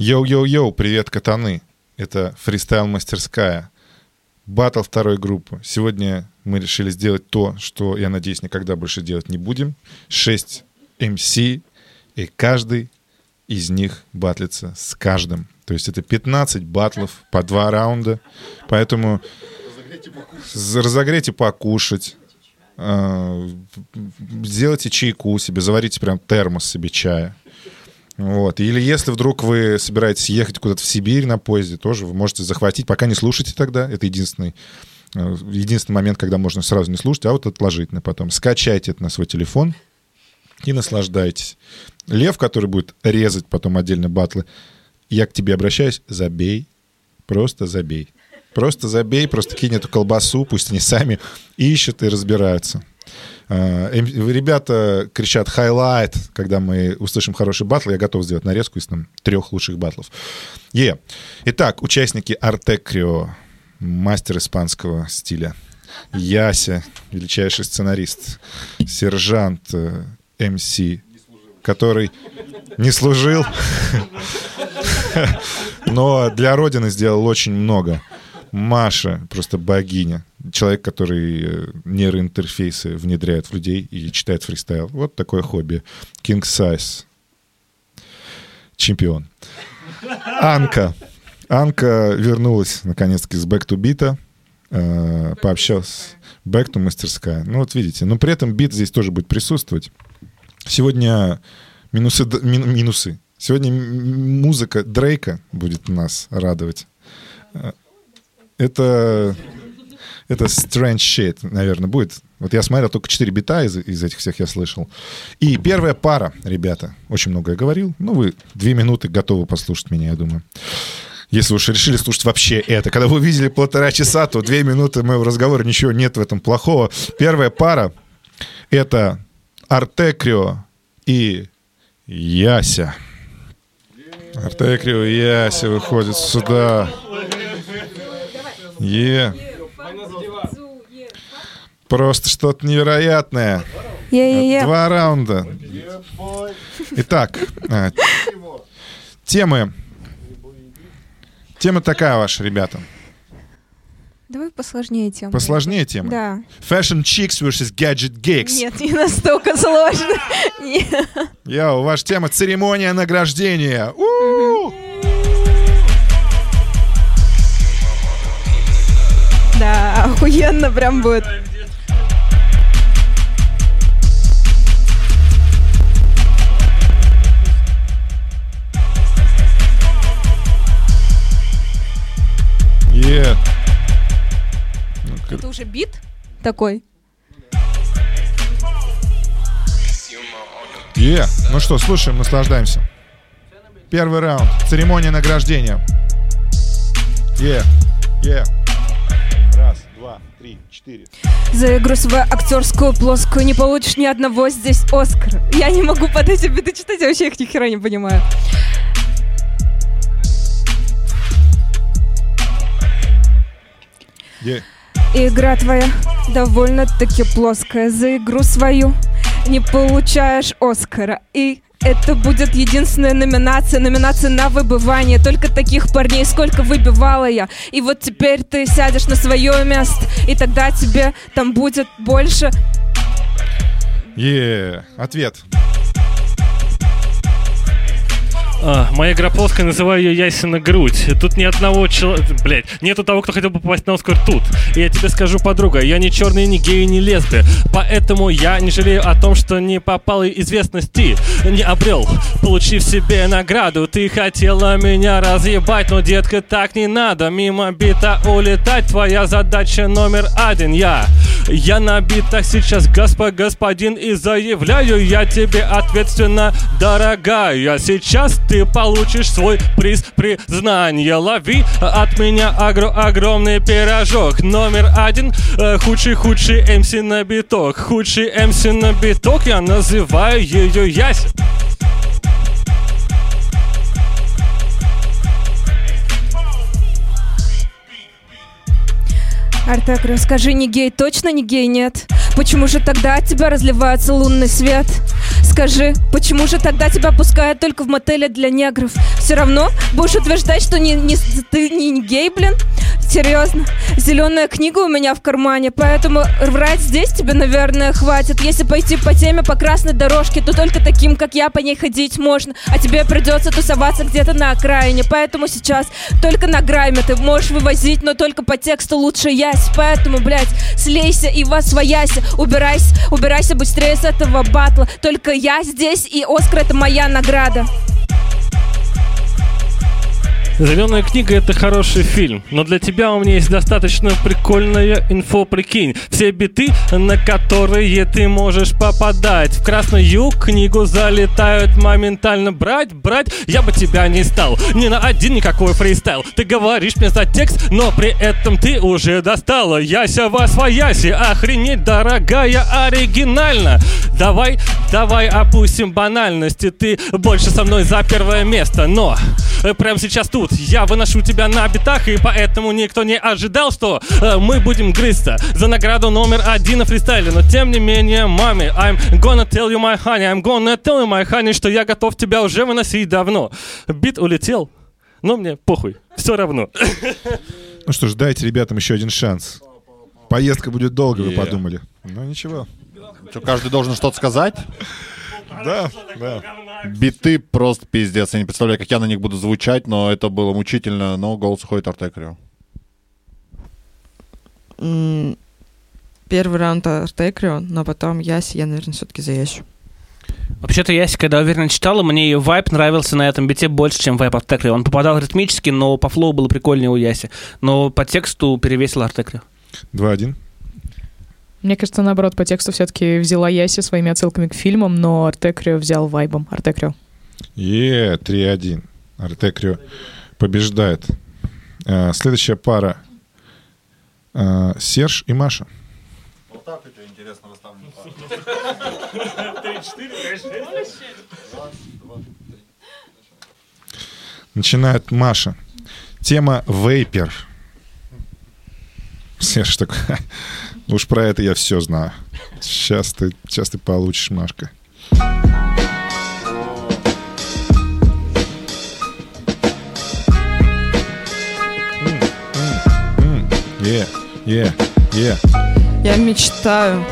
Йоу-йоу-йоу, привет, котаны. Это фристайл-мастерская. Батл второй группы. Сегодня мы решили сделать то, что, я надеюсь, никогда больше делать не будем. Шесть MC, и каждый из них батлится с каждым. То есть это 15 батлов по два раунда. Поэтому разогрейте покушать. А, сделайте чайку себе, заварите прям термос себе чая. Вот. Или если вдруг вы собираетесь ехать куда-то в Сибирь на поезде, тоже вы можете захватить. Пока не слушайте тогда. Это единственный, э, единственный момент, когда можно сразу не слушать, а вот отложить на потом. Скачайте это на свой телефон и наслаждайтесь. Лев, который будет резать потом отдельно батлы, я к тебе обращаюсь, забей, просто забей. Просто забей, просто кинь эту колбасу, пусть они сами ищут и разбираются. А, ребята кричат highlight, когда мы услышим хороший батл. Я готов сделать нарезку из там, трех лучших батлов. Е. Итак, участники Артекрио, мастер испанского стиля. Яся, величайший сценарист. Сержант, МС, э, который не служил, но для Родины сделал очень много. Маша, просто богиня. Человек, который э, нейроинтерфейсы внедряет в людей и читает фристайл. Вот такое хобби. King Size. Чемпион. Анка. Анка вернулась, наконец-таки, с Back to Beat. Э, пообщался. Back to мастерская. Ну, вот видите. Но при этом бит здесь тоже будет присутствовать. Сегодня минусы... минусы. Сегодня музыка Дрейка будет нас радовать. Э, это, это strange shit, наверное, будет. Вот я смотрел, только 4 бита из, из этих всех я слышал. И первая пара, ребята, очень много я говорил. Ну, вы две минуты готовы послушать меня, я думаю. Если уж решили слушать вообще это. Когда вы увидели полтора часа, то две минуты моего разговора, ничего нет в этом плохого. Первая пара — это Артекрио и Яся. Артекрио и Яся выходят сюда. Е. Просто что-то невероятное. Два раунда. Итак, а, темы. Тема такая ваша, ребята. Давай посложнее тему. Посложнее тема? Да. Fashion Chicks versus Gadget Geeks. Нет, не настолько сложно. Йоу, ваша тема церемония награждения. Да, охуенно прям будет. Yeah. Это уже бит такой? Yeah. Ну что, слушаем, наслаждаемся. Первый раунд. Церемония награждения. Yeah. Yeah три, четыре. За игру свою актерскую плоскую не получишь ни одного здесь Оскара. Я не могу под эти биты читать, я вообще их ни хера не понимаю. Yeah. Игра твоя довольно-таки плоская. За игру свою не получаешь Оскара. И это будет единственная номинация, номинация на выбывание. Только таких парней, сколько выбивала я. И вот теперь ты сядешь на свое место, и тогда тебе там будет больше. Е, yeah. ответ. А, моя игра плоская, называю ее Ясина грудь. Тут ни одного человека... Блять, нету того, кто хотел бы попасть на Оскар тут. И я тебе скажу, подруга, я не черный, не гей, не лесби. Поэтому я не жалею о том, что не попал известности. Не обрел, получив себе награду. Ты хотела меня разъебать, но, детка, так не надо. Мимо бита улетать, твоя задача номер один. Я, я на битах сейчас, госпо, господин, и заявляю я тебе ответственно, дорогая. Сейчас ты получишь свой приз признания. Лови от меня агро огромный пирожок. Номер один э, худший-худший МС на биток. Худший МС на биток, я называю ее Яся. Артек, расскажи, не гей, точно не гей, нет? Почему же тогда от тебя разливается лунный свет? Скажи, почему же тогда тебя пускают только в мотеле для негров? Все равно будешь утверждать, что не, не, ты не гей, блин? Серьезно, зеленая книга у меня в кармане, поэтому врать здесь тебе, наверное, хватит. Если пойти по теме по красной дорожке, то только таким, как я, по ней ходить можно. А тебе придется тусоваться где-то на окраине, поэтому сейчас только на грайме ты можешь вывозить, но только по тексту лучше ясь. Поэтому, блядь, слейся и восвояйся, убирайся, убирайся быстрее с этого батла. Только я здесь, и Оскар это моя награда. Зеленая книга это хороший фильм, но для тебя у меня есть достаточно прикольная инфо, прикинь. Все биты, на которые ты можешь попадать. В красную книгу залетают моментально. Брать, брать, я бы тебя не стал. Ни на один никакой фристайл. Ты говоришь мне за текст, но при этом ты уже достала. Яся вас свояси, охренеть, дорогая, оригинально. Давай, давай опустим банальности. Ты больше со мной за первое место, но прямо сейчас тут я выношу тебя на битах, и поэтому никто не ожидал, что э, мы будем грызться за награду номер один на фристайле. Но тем не менее, маме, I'm gonna tell you my honey, I'm gonna tell you my honey, что я готов тебя уже выносить давно. Бит улетел, но мне похуй, все равно. Ну что ж, дайте ребятам еще один шанс. Поездка будет долго, вы Yeah. подумали. Ну ничего. Что, каждый должен что-то сказать? Да, да. Биты просто пиздец. Я не представляю, как я на них буду звучать, но это было мучительно. Но голос уходит Артекрио. Первый раунд Артекрио, но потом Яси, я, наверное, все-таки за Ясю. Вообще-то Яси, когда уверенно читала, мне ее vibe нравился на этом бите больше, чем vibe Артекрио. Он попадал ритмически, но по flow было прикольнее у Яси. Но по тексту перевесил Артекрио. 2-1. Мне кажется, наоборот, по тексту все-таки взяла Яси своими отсылками к фильмам, но Артекрио взял вайбом. Артекрио. Е, 3-1. Артекрио побеждает. Э, Следующая пара. Э, Серж и Маша. Вот так это интересно расставлено. Начинает Маша. Тема вейпер. Серж такой, «Ха, уж про это я все знаю. Сейчас ты, сейчас ты получишь, Машка. Я мечтаю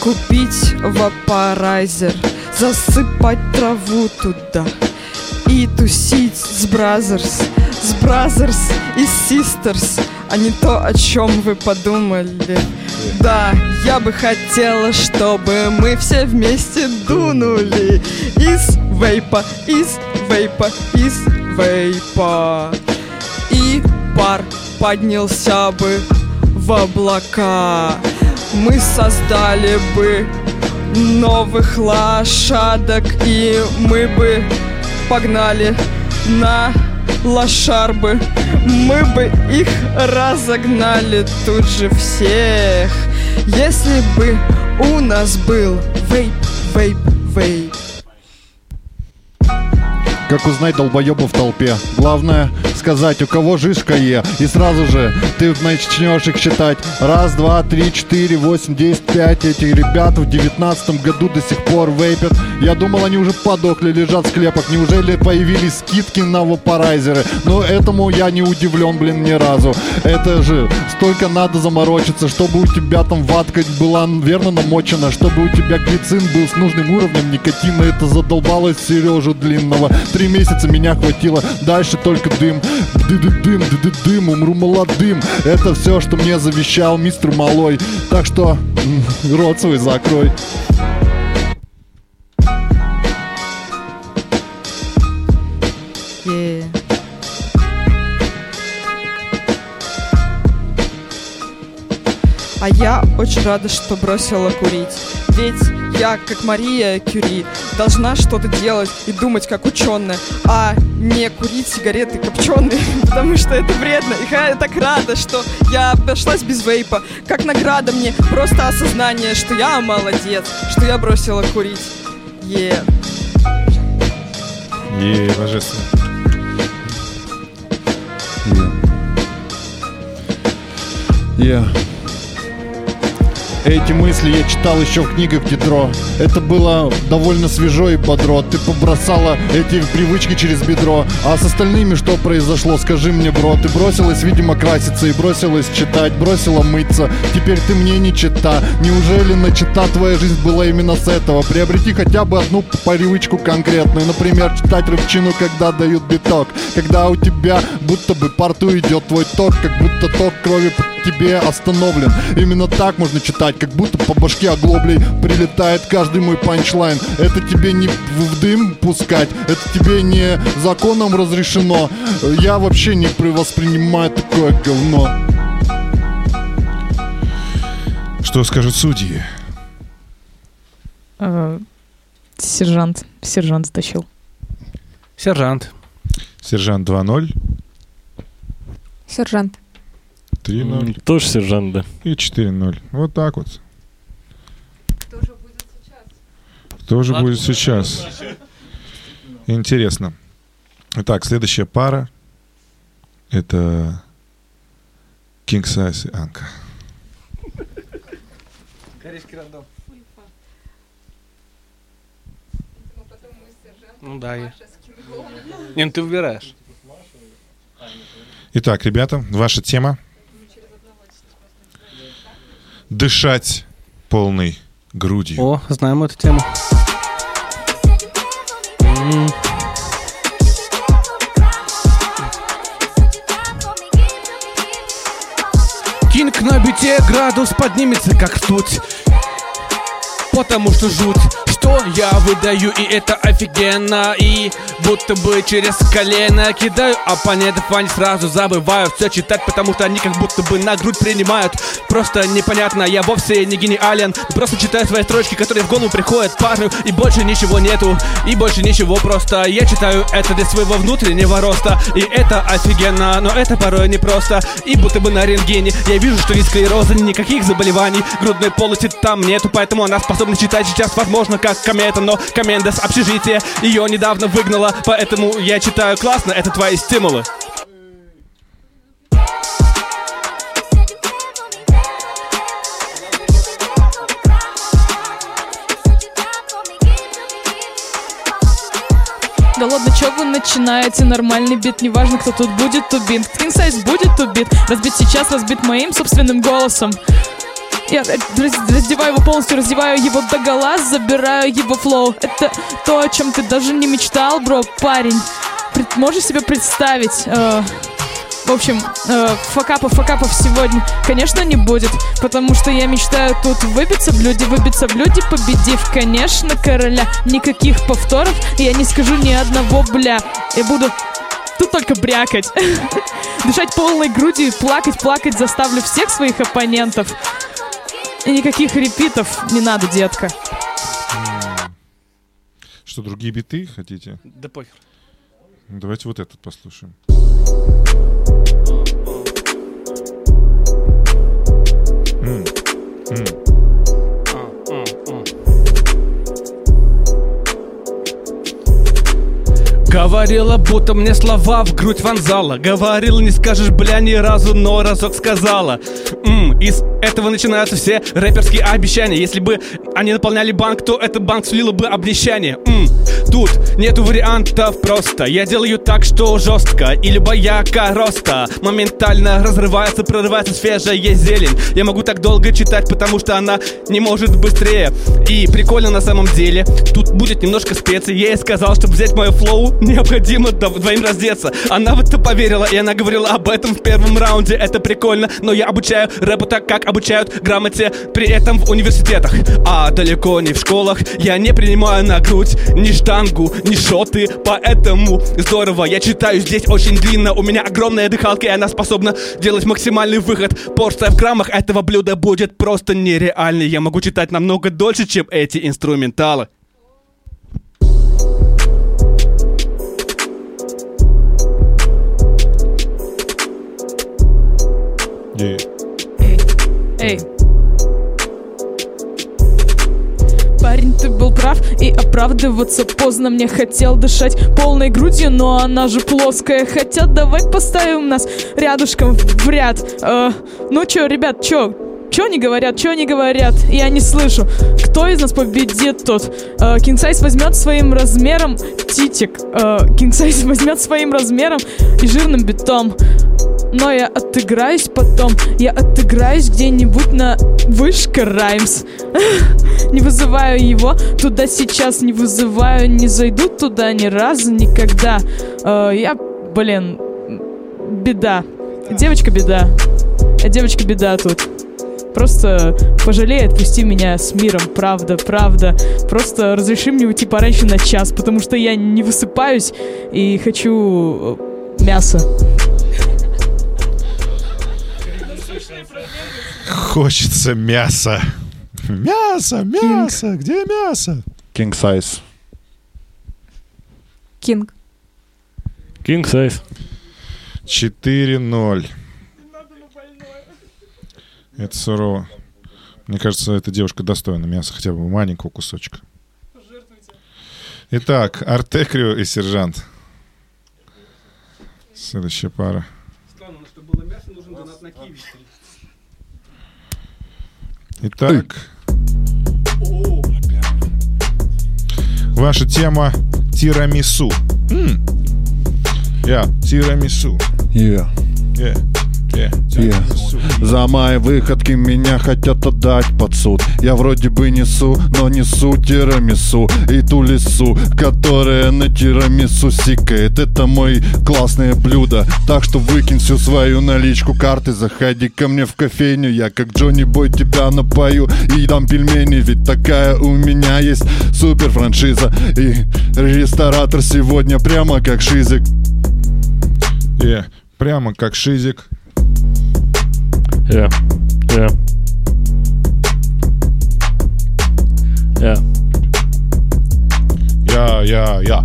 купить вапорайзер, засыпать траву туда и тусить с бразерс, с бразерс и систерс, а не то, о чем вы подумали. Да, я бы хотела, чтобы мы все вместе дунули из вейпа, из вейпа, из вейпа. И пар поднялся бы в облака. Мы создали бы новых лошадок, и мы бы погнали на лошарбы. Мы бы их разогнали тут же всех. Если бы у нас был вейп, вейп, вейп. Как узнать долбоеба в толпе? Главное сказать, у кого жишка Е. И сразу же ты начнешь их считать. Раз, два, три, четыре, восемь, десять, пять. Эти ребята в девятнадцатом году до сих пор вейпят. Я думал, они уже подохли, лежат в склепах. Неужели появились скидки на вапорайзеры? Но этому я не удивлен, блин, ни разу. Это же столько надо заморочиться, чтобы у тебя там ватка была верно намочена, чтобы у тебя глицин был с нужным уровнем никотина. Это задолбалось Сережу длинного. Три месяца меня хватило, дальше только дым. Ды-ды-дым, ды-ды-дым, умру молодым. Это все, что мне завещал мистер Малой. Так что рот свой закрой. Yeah. А я очень рада, что бросила курить. Ведь я, как Мария Кюри, должна что-то делать и думать как ученая, а не курить сигареты копченые, потому что это вредно. И я так рада, что я обошлась без вейпа. Как награда мне просто осознание, что я молодец, что я бросила курить. Е. Е, божественно. Yeah. Эти мысли я читал еще в книгах Дидро. Это было довольно свежо и бодро. Ты побросала эти привычки через бедро. А с остальными что произошло, скажи мне, бро. Ты бросилась, видимо, краситься и бросилась читать Бросила мыться, теперь ты мне не чита. Неужели начата твоя жизнь была именно с этого? Приобрети хотя бы одну привычку конкретную. Например, читать рыбчину, когда дают биток. Когда у тебя будто бы порту идет твой ток Как будто ток крови тебе остановлен. Именно так можно читать, как будто по башке оглоблей Прилетает каждый мой панчлайн Это тебе не в дым пускать Это тебе не законом разрешено Я вообще не воспринимаю такое говно Что скажут судьи? Э, Сержант. Сержант затащил. Сержант. Сержант 2-0, Сержант. 3-0 М, Тоже сержант, да. и 4-0. Вот так вот. Кто же будет сейчас? Интересно. Итак, следующая пара. Это King Size и Анка. Ну да, я. Не, ну ты выбираешь. Итак, ребята, ваша тема. Дышать полной грудью. О, знаем эту тему. М. Кинг на бите, градус поднимется как ртуть Потому что жуть, что я выдаю И это офигенно. И будто бы через колено кидаю Оппонентов они сразу забывают все читать Потому что они как будто бы на грудь принимают. Просто непонятно, я вовсе не гениален. Просто читаю свои строчки, которые в голову приходят парню И больше ничего нету, и больше ничего просто. Я читаю это для своего внутреннего роста. И это офигенно, но это порой непросто. И будто бы на рентгене я вижу, что ни склероза, ни никаких заболеваний. Грудной полости там нету, поэтому она способна читать сейчас Возможно, как комета, но коменда с общежития Ее недавно выгнала, поэтому я читаю классно Это твои стимулы Да ладно, чё вы начинаете? Нормальный бит, неважно, кто тут будет убит. King будет убит, разбит сейчас, разбит моим собственным голосом. Я раз- раздеваю его полностью, раздеваю его до гола, забираю его флоу. Это то, о чем ты даже не мечтал, бро, парень. Можешь себе представить? э, в общем, э, факапов, факапов сегодня, конечно, не будет, потому что я мечтаю тут выбиться в люди, выбиться в люди, победив, конечно, короля. Никаких повторов, я не скажу ни одного бля. Я буду тут только брякать. Дышать полной грудью и плакать, плакать заставлю всех своих оппонентов. И никаких репитов не надо, детка. Что, другие биты хотите? Да похер. Давайте вот этот послушаем. М, м. Говорила, будто мне слова в грудь вонзала Говорила, не скажешь, бля, ни разу, но разок сказала М, Из этого начинаются все рэперские обещания. Если бы они наполняли банк, то этот банк сулило бы обнищание. М, Тут нету вариантов просто. Я делаю так, что жестко Или бояка роста Моментально разрывается, прорывается свежая зелень. Я могу так долго читать, потому что она не может быстрее. И прикольно на самом деле Тут будет немножко специй Я ей сказал, чтобы взять мое флоу Необходимо дво- двоим раздеться. Она в это поверила, и она говорила об этом в первом раунде. Это прикольно, но я обучаю рэпу так, как обучают грамоте При этом в университетах, а далеко не в школах Я не принимаю на грудь ни штангу, ни шоты. Поэтому здорово, я читаю здесь очень длинно. У меня огромная дыхалка, и она способна делать максимальный выход. Порция в граммах этого блюда будет просто нереальной. Я могу читать намного дольше, чем эти инструменталы. И- Эй. Парень, ты был прав, и оправдываться поздно Мне хотел дышать полной грудью, но она же плоская Хотя давай поставим нас рядышком в ряд Э, Ну чё, ребят, чё, Что они говорят, что они говорят? Я не слышу. Кто из нас победит? King Size возьмет своим размером титик. Size возьмет своим размером и жирным битом. Но я отыграюсь потом. Я отыграюсь где-нибудь на вышка Раймс. Не вызываю его туда сейчас Не вызываю, не зайду туда ни разу, никогда. Э, Я, блин, беда. Девочка беда. Я девочка беда тут. Просто пожалей, отпусти меня с миром, правда, правда. Просто разреши мне уйти пораньше на час, потому что я не высыпаюсь и хочу э, мясо. Хочется мяса. Мясо, мясо, где мясо? King size. Кинг. King size. 4-0. Это сурово. Мне кажется, эта девушка достойна мяса хотя бы маленького кусочка. Итак, Артекрио и Сержант. Следующая пара. Итак. Ваша тема тирамису. Я тирамису. Yeah. Yeah. Yeah. За мои выходки меня хотят отдать под суд. Я вроде бы несу, но несу тирамису. И ту лису, которая на тирамису сикает. Это мой классное блюдо Так что выкинь всю свою наличку карты. Заходи ко мне в кофейню. Я как Джонни Бой тебя напою И дам пельмени. Ведь такая у меня есть супер франшиза И ресторатор сегодня. Прямо как шизик. Yeah. Прямо как шизик. Yeah. Yeah. Yeah. Я, я, я.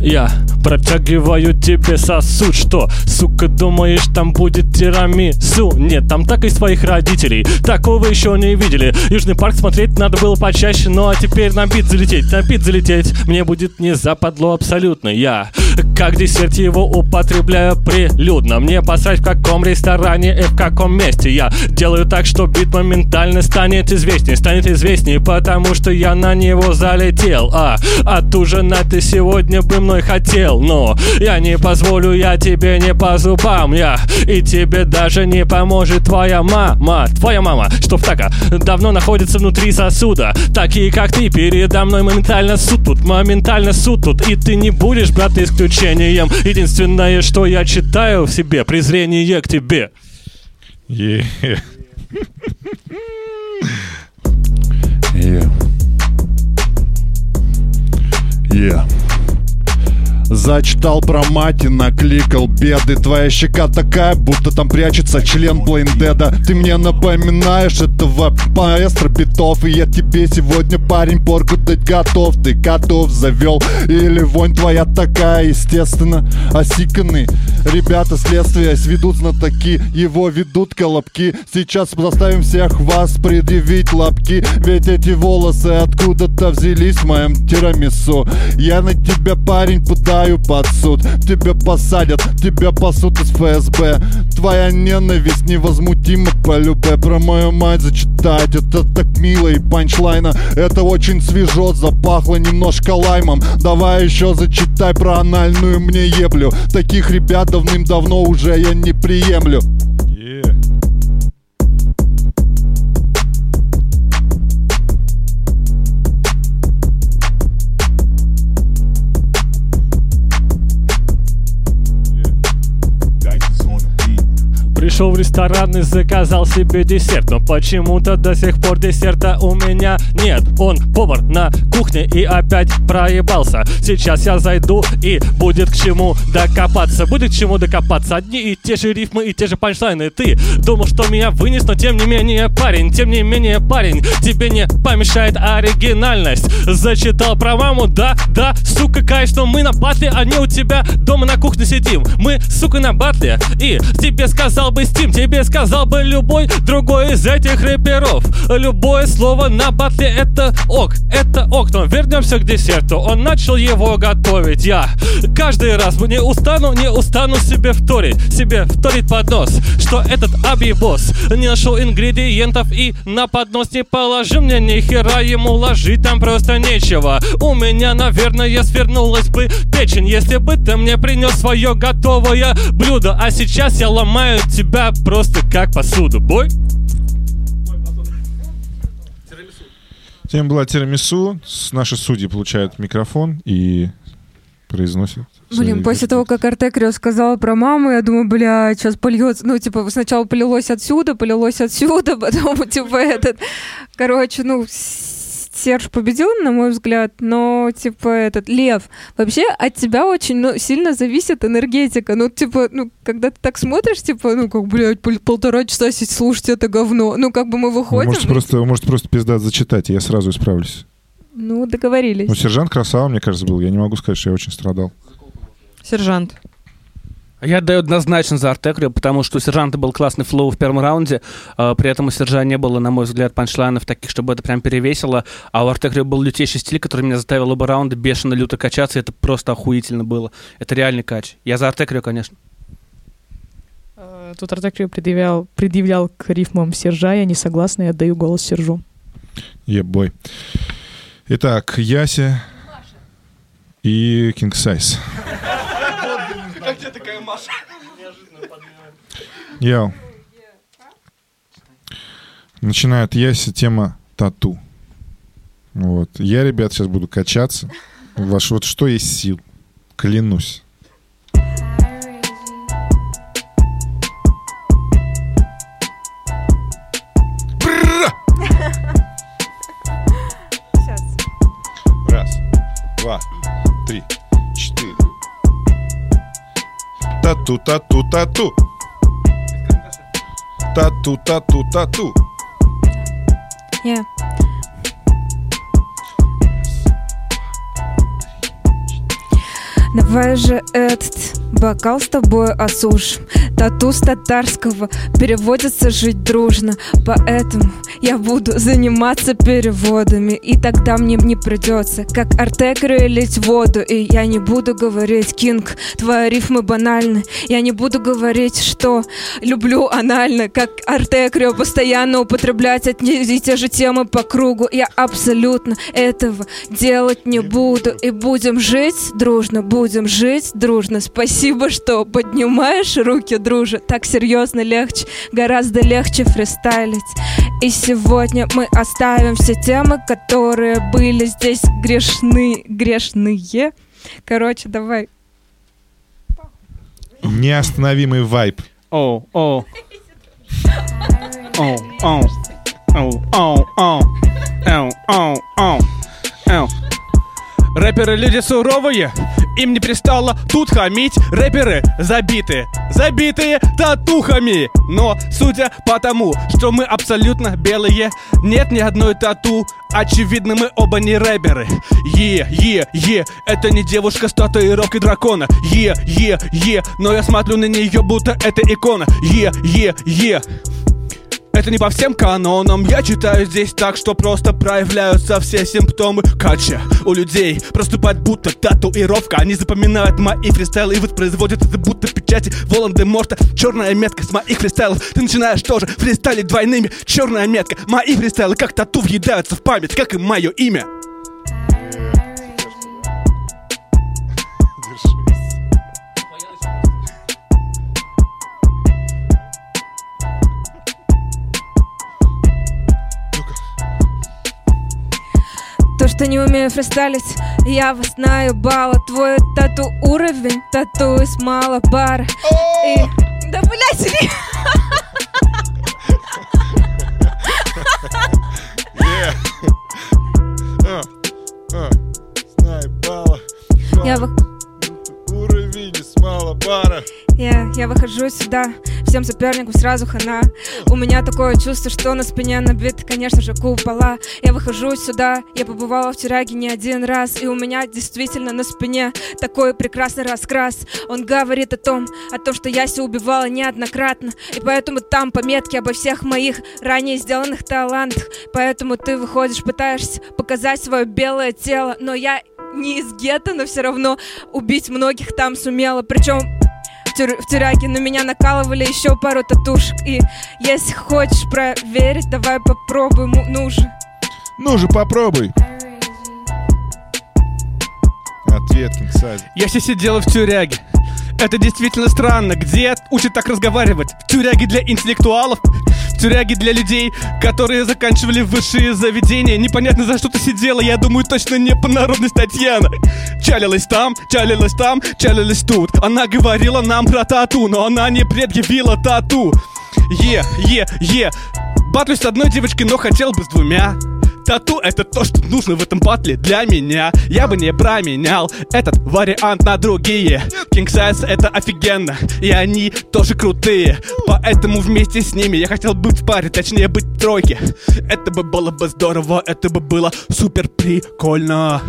Я протягиваю тебе сосуд Что, сука, думаешь, там будет тирамису? Нет, там так и своих родителей Такого еще не видели Южный парк смотреть надо было почаще Ну а теперь на бит залететь, на бит залететь Мне будет не западло абсолютно Я, как десерт его употребляю прилюдно. Мне посрать в каком ресторане и в каком месте. Я делаю так, что бит моментально станет известней Станет известней, потому что я на него залетел. А отужинать ты сегодня бы мной хотел. Но я не позволю, я тебе не по зубам. Я и тебе даже не поможет твоя мама. Твоя мама, что в така давно находится внутри сосуда. Такие как ты передо мной моментально суд тут Моментально суд тут И ты не будешь, брат, исключением Единственное, что я читаю в себе Презрение к тебе Yeah. Yeah. Yeah. Зачитал про мать и накликал беды. Твоя щека такая, будто там прячется член Блейндеда Ты мне напоминаешь этого маэстро битов. И я тебе сегодня, парень, порку дать готов. Ты котов завел или вонь твоя такая, естественно Осиканный Ребята следствия сведут знатоки. Его ведут колобки. Сейчас заставим всех вас предъявить лапки. Ведь эти волосы откуда-то взялись в моем тирамису. Я на тебя, парень, подаю под суд. Тебя посадят, тебя пасут из ФСБ. Твоя ненависть невозмутима по любе Про мою мать зачитать, это так мило. И панчлайна Это очень свежо, запахло немножко лаймом. Давай еще зачитай про анальную мне еблю. Таких ребят давным-давно уже я не приемлю Пришел в ресторан и заказал себе десерт Но почему-то до сих пор десерта у меня нет. Он повар на кухне и опять проебался. Сейчас я зайду и будет к чему докопаться. Будет к чему докопаться. Одни и те же рифмы и те же панчлайны Ты думал, что меня вынес, но тем не менее парень Тем не менее парень, тебе не помешает оригинальность. Зачитал про маму, да, да, сука, кайф, но мы на батле, а не у тебя дома на кухне сидим. Мы, сука, на батле, и тебе сказал бы Steam, тебе сказал бы любой другой из этих рэперов. Любое слово на батле это ок, это ок. Но вернемся к десерту, он начал его готовить. Я каждый раз не устану, не устану себе вторить, себе вторить под нос, что этот абибос не нашел ингредиентов и на поднос не положил мне ни хера ему ложить там просто нечего. У меня, наверное, свернулась бы печень, если бы ты мне принес свое готовое блюдо. А сейчас я ломаю тебя просто как посуду. Бой? Тем была тирамису. Наши судьи получают микрофон и произносят. Блин, после того, как Артекрио сказала про маму, я думаю, бля, сейчас польется. Ну, типа, сначала полилось отсюда, полилось отсюда, потом, типа, этот... Короче, ну, Серж победил, на мой взгляд, но, типа, этот, Лев, вообще от тебя очень ну, сильно зависит энергетика. Ну, типа, ну, когда ты так смотришь, типа, ну, как, блядь, пол- полтора часа сидеть слушать это говно. Ну, как бы мы Вы выходим... можете и- просто, вы можете просто пиздат зачитать, и я сразу исправлюсь. Ну, договорились. Ну, сержант красава, мне кажется, был. Я не могу сказать, что я очень страдал. Сержант. Я отдаю однозначно за Артекрио, потому что у сержанта был классный флоу в первом раунде, а, при этом у сержа не было, на мой взгляд, панчлайнов таких, чтобы это прям перевесило, а у Артекрио был лютейший стиль, который меня заставил оба раунда бешено люто качаться, и это просто охуительно было. Это реальный кач. Я за Артекрио, конечно. Э, Тут Артекрио предъявлял, предъявлял к рифмам Сержа, я не согласна, я отдаю голос Сержу. Ебой. Итак, Яся и King Йоу. Начинает Яся тема тату. Вот. Я, ребят, сейчас буду качаться. Ваш вот что есть сил. Клянусь. Тату, тату, тату. Тату, тату, тату. Я. Давай же этот бокал с тобой осушим. Тату с татарского переводится жить дружно. Поэтому я буду заниматься переводами. И тогда мне не придется, как Артекрио, лить воду. И я не буду говорить, Кинг, твои рифмы банальны. Я не буду говорить, что люблю анально, как Артекрио постоянно употреблять одни и те же темы по кругу. Я абсолютно этого делать не буду. И будем жить дружно, будем жить дружно. Спасибо, что поднимаешь руки, друже. Так серьезно легче, гораздо легче фристайлить. И сегодня мы оставим все темы, которые были здесь грешны, грешные. Короче, давай. Неостановимый вайб. Оу, оу. Оу, оу. Оу, оу, оу. Оу, оу, оу. Оу. Рэперы люди суровые, им не пристало. Тут хамить Рэперы забитые, забитые татухами. Но судя по тому, что мы абсолютно белые Нет ни одной тату, очевидно мы оба не рэперы. Е, е, е, это не девушка с татуировкой дракона. Е, е, е, но я смотрю на нее, будто это икона. Е, е, е это не по всем канонам. Я читаю здесь так, что просто проявляются все симптомы Кача у людей проступает будто татуировка. Они запоминают мои фристайлы и воспроизводят это будто печати Волан-де-Морта. Черная метка с моих фристайлов. Ты начинаешь тоже фристайлить двойными. Черная метка. Мои фристайлы как тату въедаются в память Как и мое имя что не умею фристайлить, я вас наебала Твой тату уровень, тату из Малабара И... Да, блядь, Ли- Я, вы- Уровень из мало бара. я, я выхожу сюда всем соперникам сразу хана. У меня такое чувство, что на спине набит, конечно же, купола. Я выхожу сюда, я побывала в тюряге не один раз И у меня действительно на спине такой прекрасный раскрас. Он говорит о том, о том, что я себя убивала неоднократно И поэтому там пометки обо всех моих ранее сделанных талантах. Поэтому ты выходишь, пытаешься показать свое белое тело Но я не из гетто, но все равно убить многих там сумела Причем в, тюр- в тюряге на меня накалывали еще пару татушек И если хочешь проверить, давай попробуем, ну же Ну же, попробуй. Ответ, Size. Я все сидела в тюряге. Это действительно странно. Где учат так разговаривать? В тюряге для интеллектуалов? В тюряге для людей, которые заканчивали высшие заведения. Непонятно, за что ты сидела. Я думаю, точно не по народности Татьяна. Чалилась там, чалилась там, чалилась тут. Она говорила нам про тату, но она не предъявила тату. Е, е, е. Батлюсь с одной девочкой, но хотел бы с двумя. Тату это то, что нужно в этом батле для меня. Я бы не променял этот вариант на другие. King Size это офигенно И они тоже крутые. Поэтому вместе с ними я хотел быть в паре Точнее быть в тройке Это бы было бы здорово Это бы было супер прикольно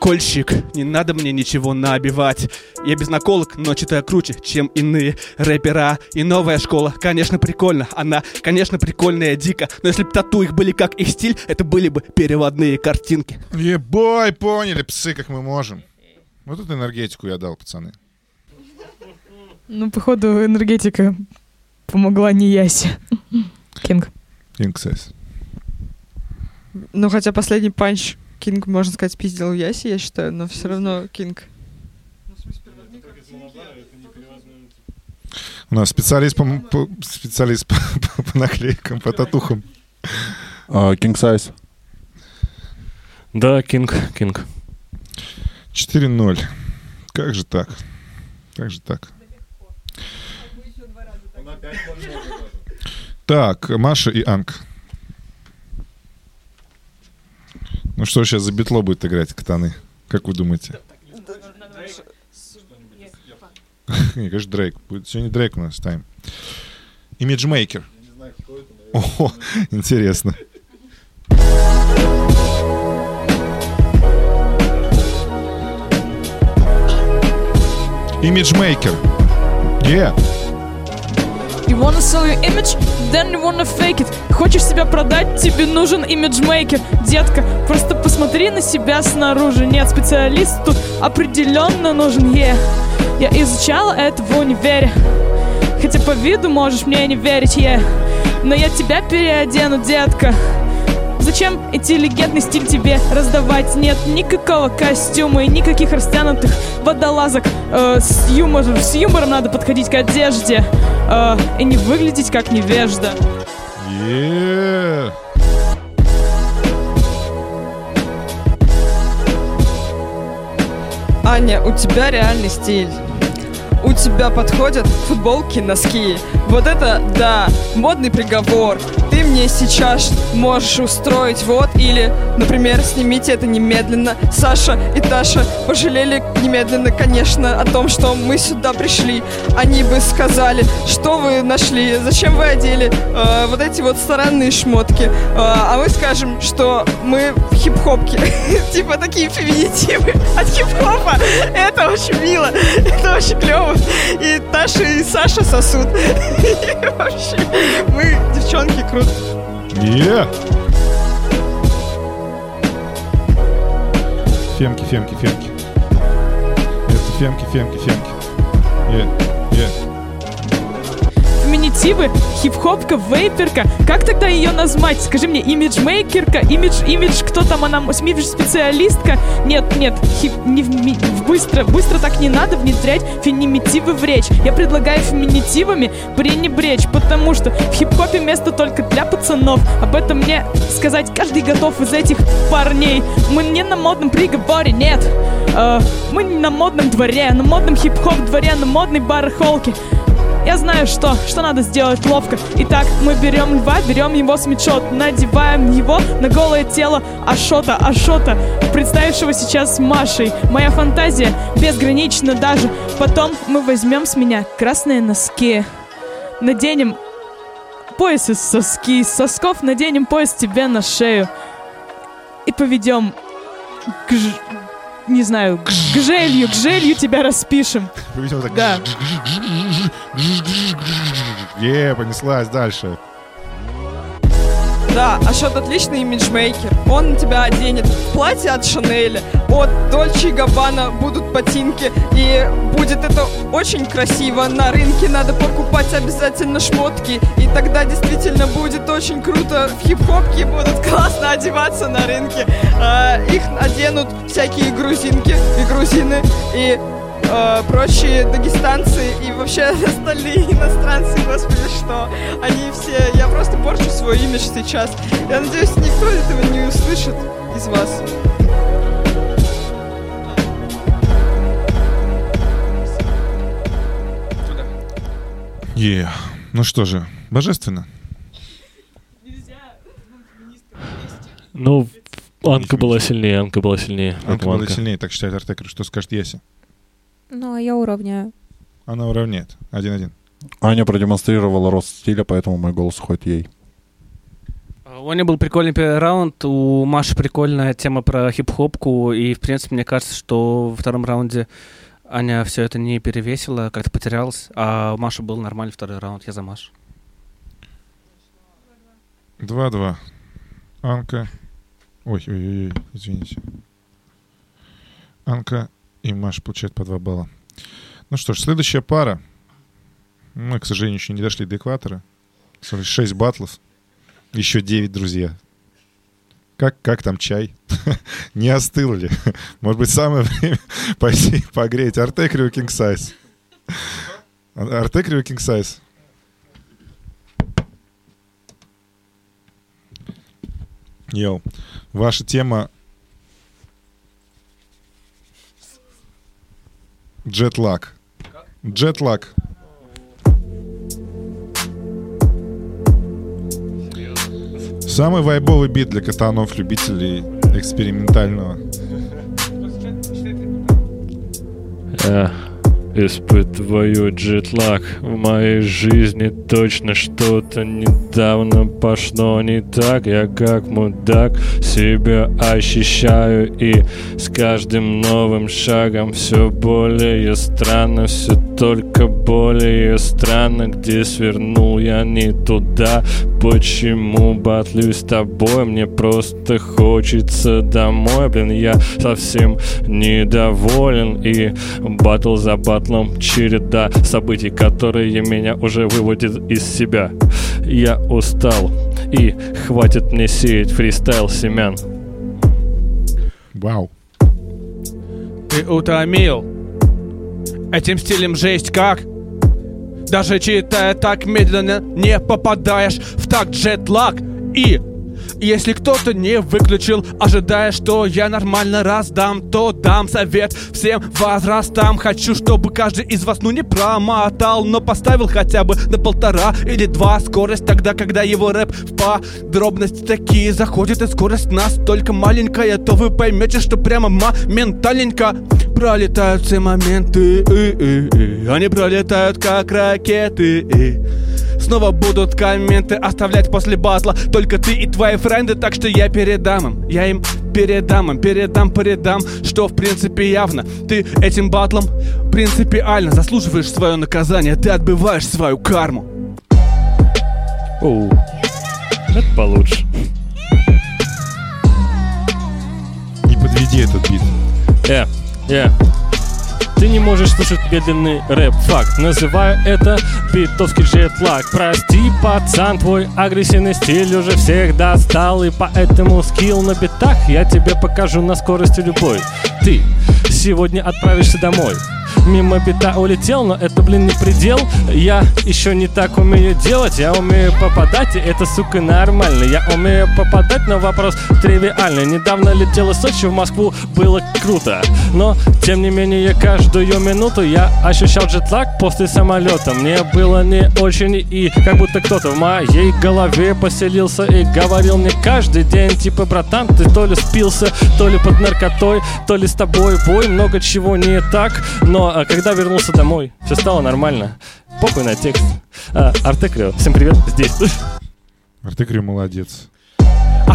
Кольщик, не надо мне ничего набивать Я без наколок, но читаю круче, чем иные рэпера И новая школа, конечно, прикольно Она, конечно, прикольная, дико Но если бы тату их были как их стиль Это были бы переводные картинки Yeah boy, поняли, псы, как мы можем. Вот эту энергетику я дал, пацаны. Ну, походу, энергетика помогла не Ясе. Кинг. King Size. Ну, хотя последний punch Кинг, можно сказать, спиздил Яси, я считаю, но все равно Кинг. У нас специалист по, по- специалист по, по- по наклейкам, по татухам. А, King Size. Да, Кинг, Кинг. 4-0. Как же так? Как же так? Так, Маша и Анг. Ну что сейчас за битло будет играть, катаны? Как вы думаете? Не, конечно, Дрейк. Сегодня Дрейк у нас ставим. Имиджмейкер. О, интересно. Имиджмейкер. Yeah. Wanna sell your image, then you wanna fake it. Хочешь себя продать, тебе нужен имиджмейкер. Детка, просто посмотри на себя снаружи. Нет, специалист тут определенно нужен, yeah. Я изучала это в универе. Хотя по виду можешь мне не верить, yeah. Но я тебя переодену, детка. Зачем интеллигентный стиль тебе раздавать? Нет никакого костюма и никаких растянутых водолазок. Э, с, юмором, с юмором надо подходить к одежде э, и не выглядеть как невежда. Yeah. Аня, у тебя реальный стиль. У тебя подходят футболки, носки. Вот это, да, модный приговор. Ты мне сейчас можешь устроить вот или, например, снимите это немедленно. Саша и Таша пожалели немедленно, конечно, о том, что мы сюда пришли. Они бы сказали, что вы нашли, зачем вы одели э, вот эти вот странные шмотки. Э, а мы скажем, что мы в хип-хопке. Типа такие феминитивы от хип-хопа. Это очень мило, это очень клево. И Таша и Саша сосут. И вообще, мы, девчонки, круто. Yeah. Фемки, фемки, фемки. Это фемки, фемки, фемки. Yeah, Феминитивы, хип-хопка, вейперка. Как тогда ее назвать? Скажи мне, имиджмейкерка, имидж, имидж, кто там она, имидж-специалистка? Нет, нет, хип, не в быстро, быстро так не надо внедрять феминитивы в речь. Я предлагаю феминитивами пренебречь, потому что в хип-хопе место только для пацанов. Об этом мне сказать каждый готов из этих парней. Мы не на модном приговоре, нет. Э, мы не на модном дворе, на модном хип-хоп дворе, на модной барахолке. Я знаю, что, что надо сделать ловко. Итак, мы берем льва, берем его смитшот, надеваем его на голое тело Ашота, Ашота, представившего сейчас Машей. Моя фантазия безгранична даже. Потом мы возьмем с меня красные носки. наденем пояс из соски, из сосков наденем пояс тебе на шею и поведем к, не знаю, к желью, к желью тебя распишем. Видимо, так Да. Е, понеслась дальше. Да, Ашот отличный имиджмейкер. Он тебя оденет платье от Шанеля, от Дольче и Габбана будут ботинки. И будет это очень красиво. На рынке надо покупать обязательно шмотки. И тогда действительно будет очень круто. В хип-хопке будут классно одеваться на рынке. А, их оденут всякие грузинки и грузины. И э, прочие дагестанцы и вообще остальные иностранцы, господи, что они все... Я просто порчу свой имидж сейчас. Я надеюсь, никто этого не услышит из вас. Е. Ну что же, божественно. Ну, Анка была сильнее, Анка была сильнее. Анка Поэтому была сильнее, так считает Артекер. Что скажет Яси? Ну, а я уравняю. Она уравняет. Один-один. Аня продемонстрировала рост стиля, поэтому мой голос уходит ей. А У Ани был прикольный первый раунд, у Маши прикольная тема про хип-хопку, и, в принципе, мне кажется, что во втором раунде Аня все это не перевесила, как-то потерялась, а у Маши был нормальный второй раунд, я за Машу. Два-два. Анка. Ой, ой, ой, ой, извините. Анка и Маша получают по два балла. Ну что ж, следующая пара. Мы, к сожалению, еще не дошли до экватора. Смотри, Шесть батлов. Еще девять друзья. Как, как там чай? не остыл ли? Может быть, самое время пойти погреть Артекрио King Size. Артекрио King Size. Йоу. Ваша тема Джетлаг. Джетлаг. Самый вайбовый бит для катанов, любителей экспериментального. Испытываю джетлаг В моей жизни точно что-то недавно пошло не так. Я как мудак себя ощущаю И с каждым новым шагом все более странно Все только более странно. Где свернул я не туда? Почему батлюсь с тобой? Мне просто хочется домой. Блин, я совсем недоволен И батл за батлом череда событий Которые меня уже выводят из себя. Я устал И хватит мне сеять фристайл семян Вау. Ты утомил Этим стилем жесть как? Даже читая так медленно Не попадаешь в так джетлаг И если кто-то не выключил, ожидая, что я нормально раздам, то дам совет всем возрастам. Хочу, чтобы каждый из вас, ну не промотал, но поставил хотя бы на полтора или два скорость, тогда, когда его рэп в подробности такие заходит, и скорость настолько маленькая, то вы поймете, что прямо моментальненько пролетают все моменты, и, и, и. они пролетают как ракеты. И. Снова будут комменты оставлять после батла Только ты и твои френды, так что я передам им. Я им передам им, передам, передам Что в принципе явно. Ты этим батлом принципиально заслуживаешь свое наказание. Ты отбываешь свою карму. Оу, это получше. Не подведи этот бит. Э, э. Ты не можешь слушать медленный рэп, факт. Называю это битовский джетлаг. Прости, пацан, твой агрессивный стиль уже всех достал И поэтому скилл на битах я тебе покажу на скорости любой. Ты сегодня отправишься домой Мимо бита улетел, но это, блин, не предел. Я еще не так умею делать Я умею попадать, и это, сука, нормально Я умею попадать, но вопрос тривиальный. Недавно летел из Сочи в Москву, было круто. Но, тем не менее, каждую минуту Я ощущал джетлаг после самолета Мне было не очень и как будто кто-то в моей голове поселился И говорил мне каждый день, типа, братан, ты то ли спился, то ли под наркотой То ли с тобой бой, много чего не так Но Но а, когда вернулся домой, все стало нормально. Похуй на текст. А, Артекрио, всем привет, здесь. Артекрио молодец.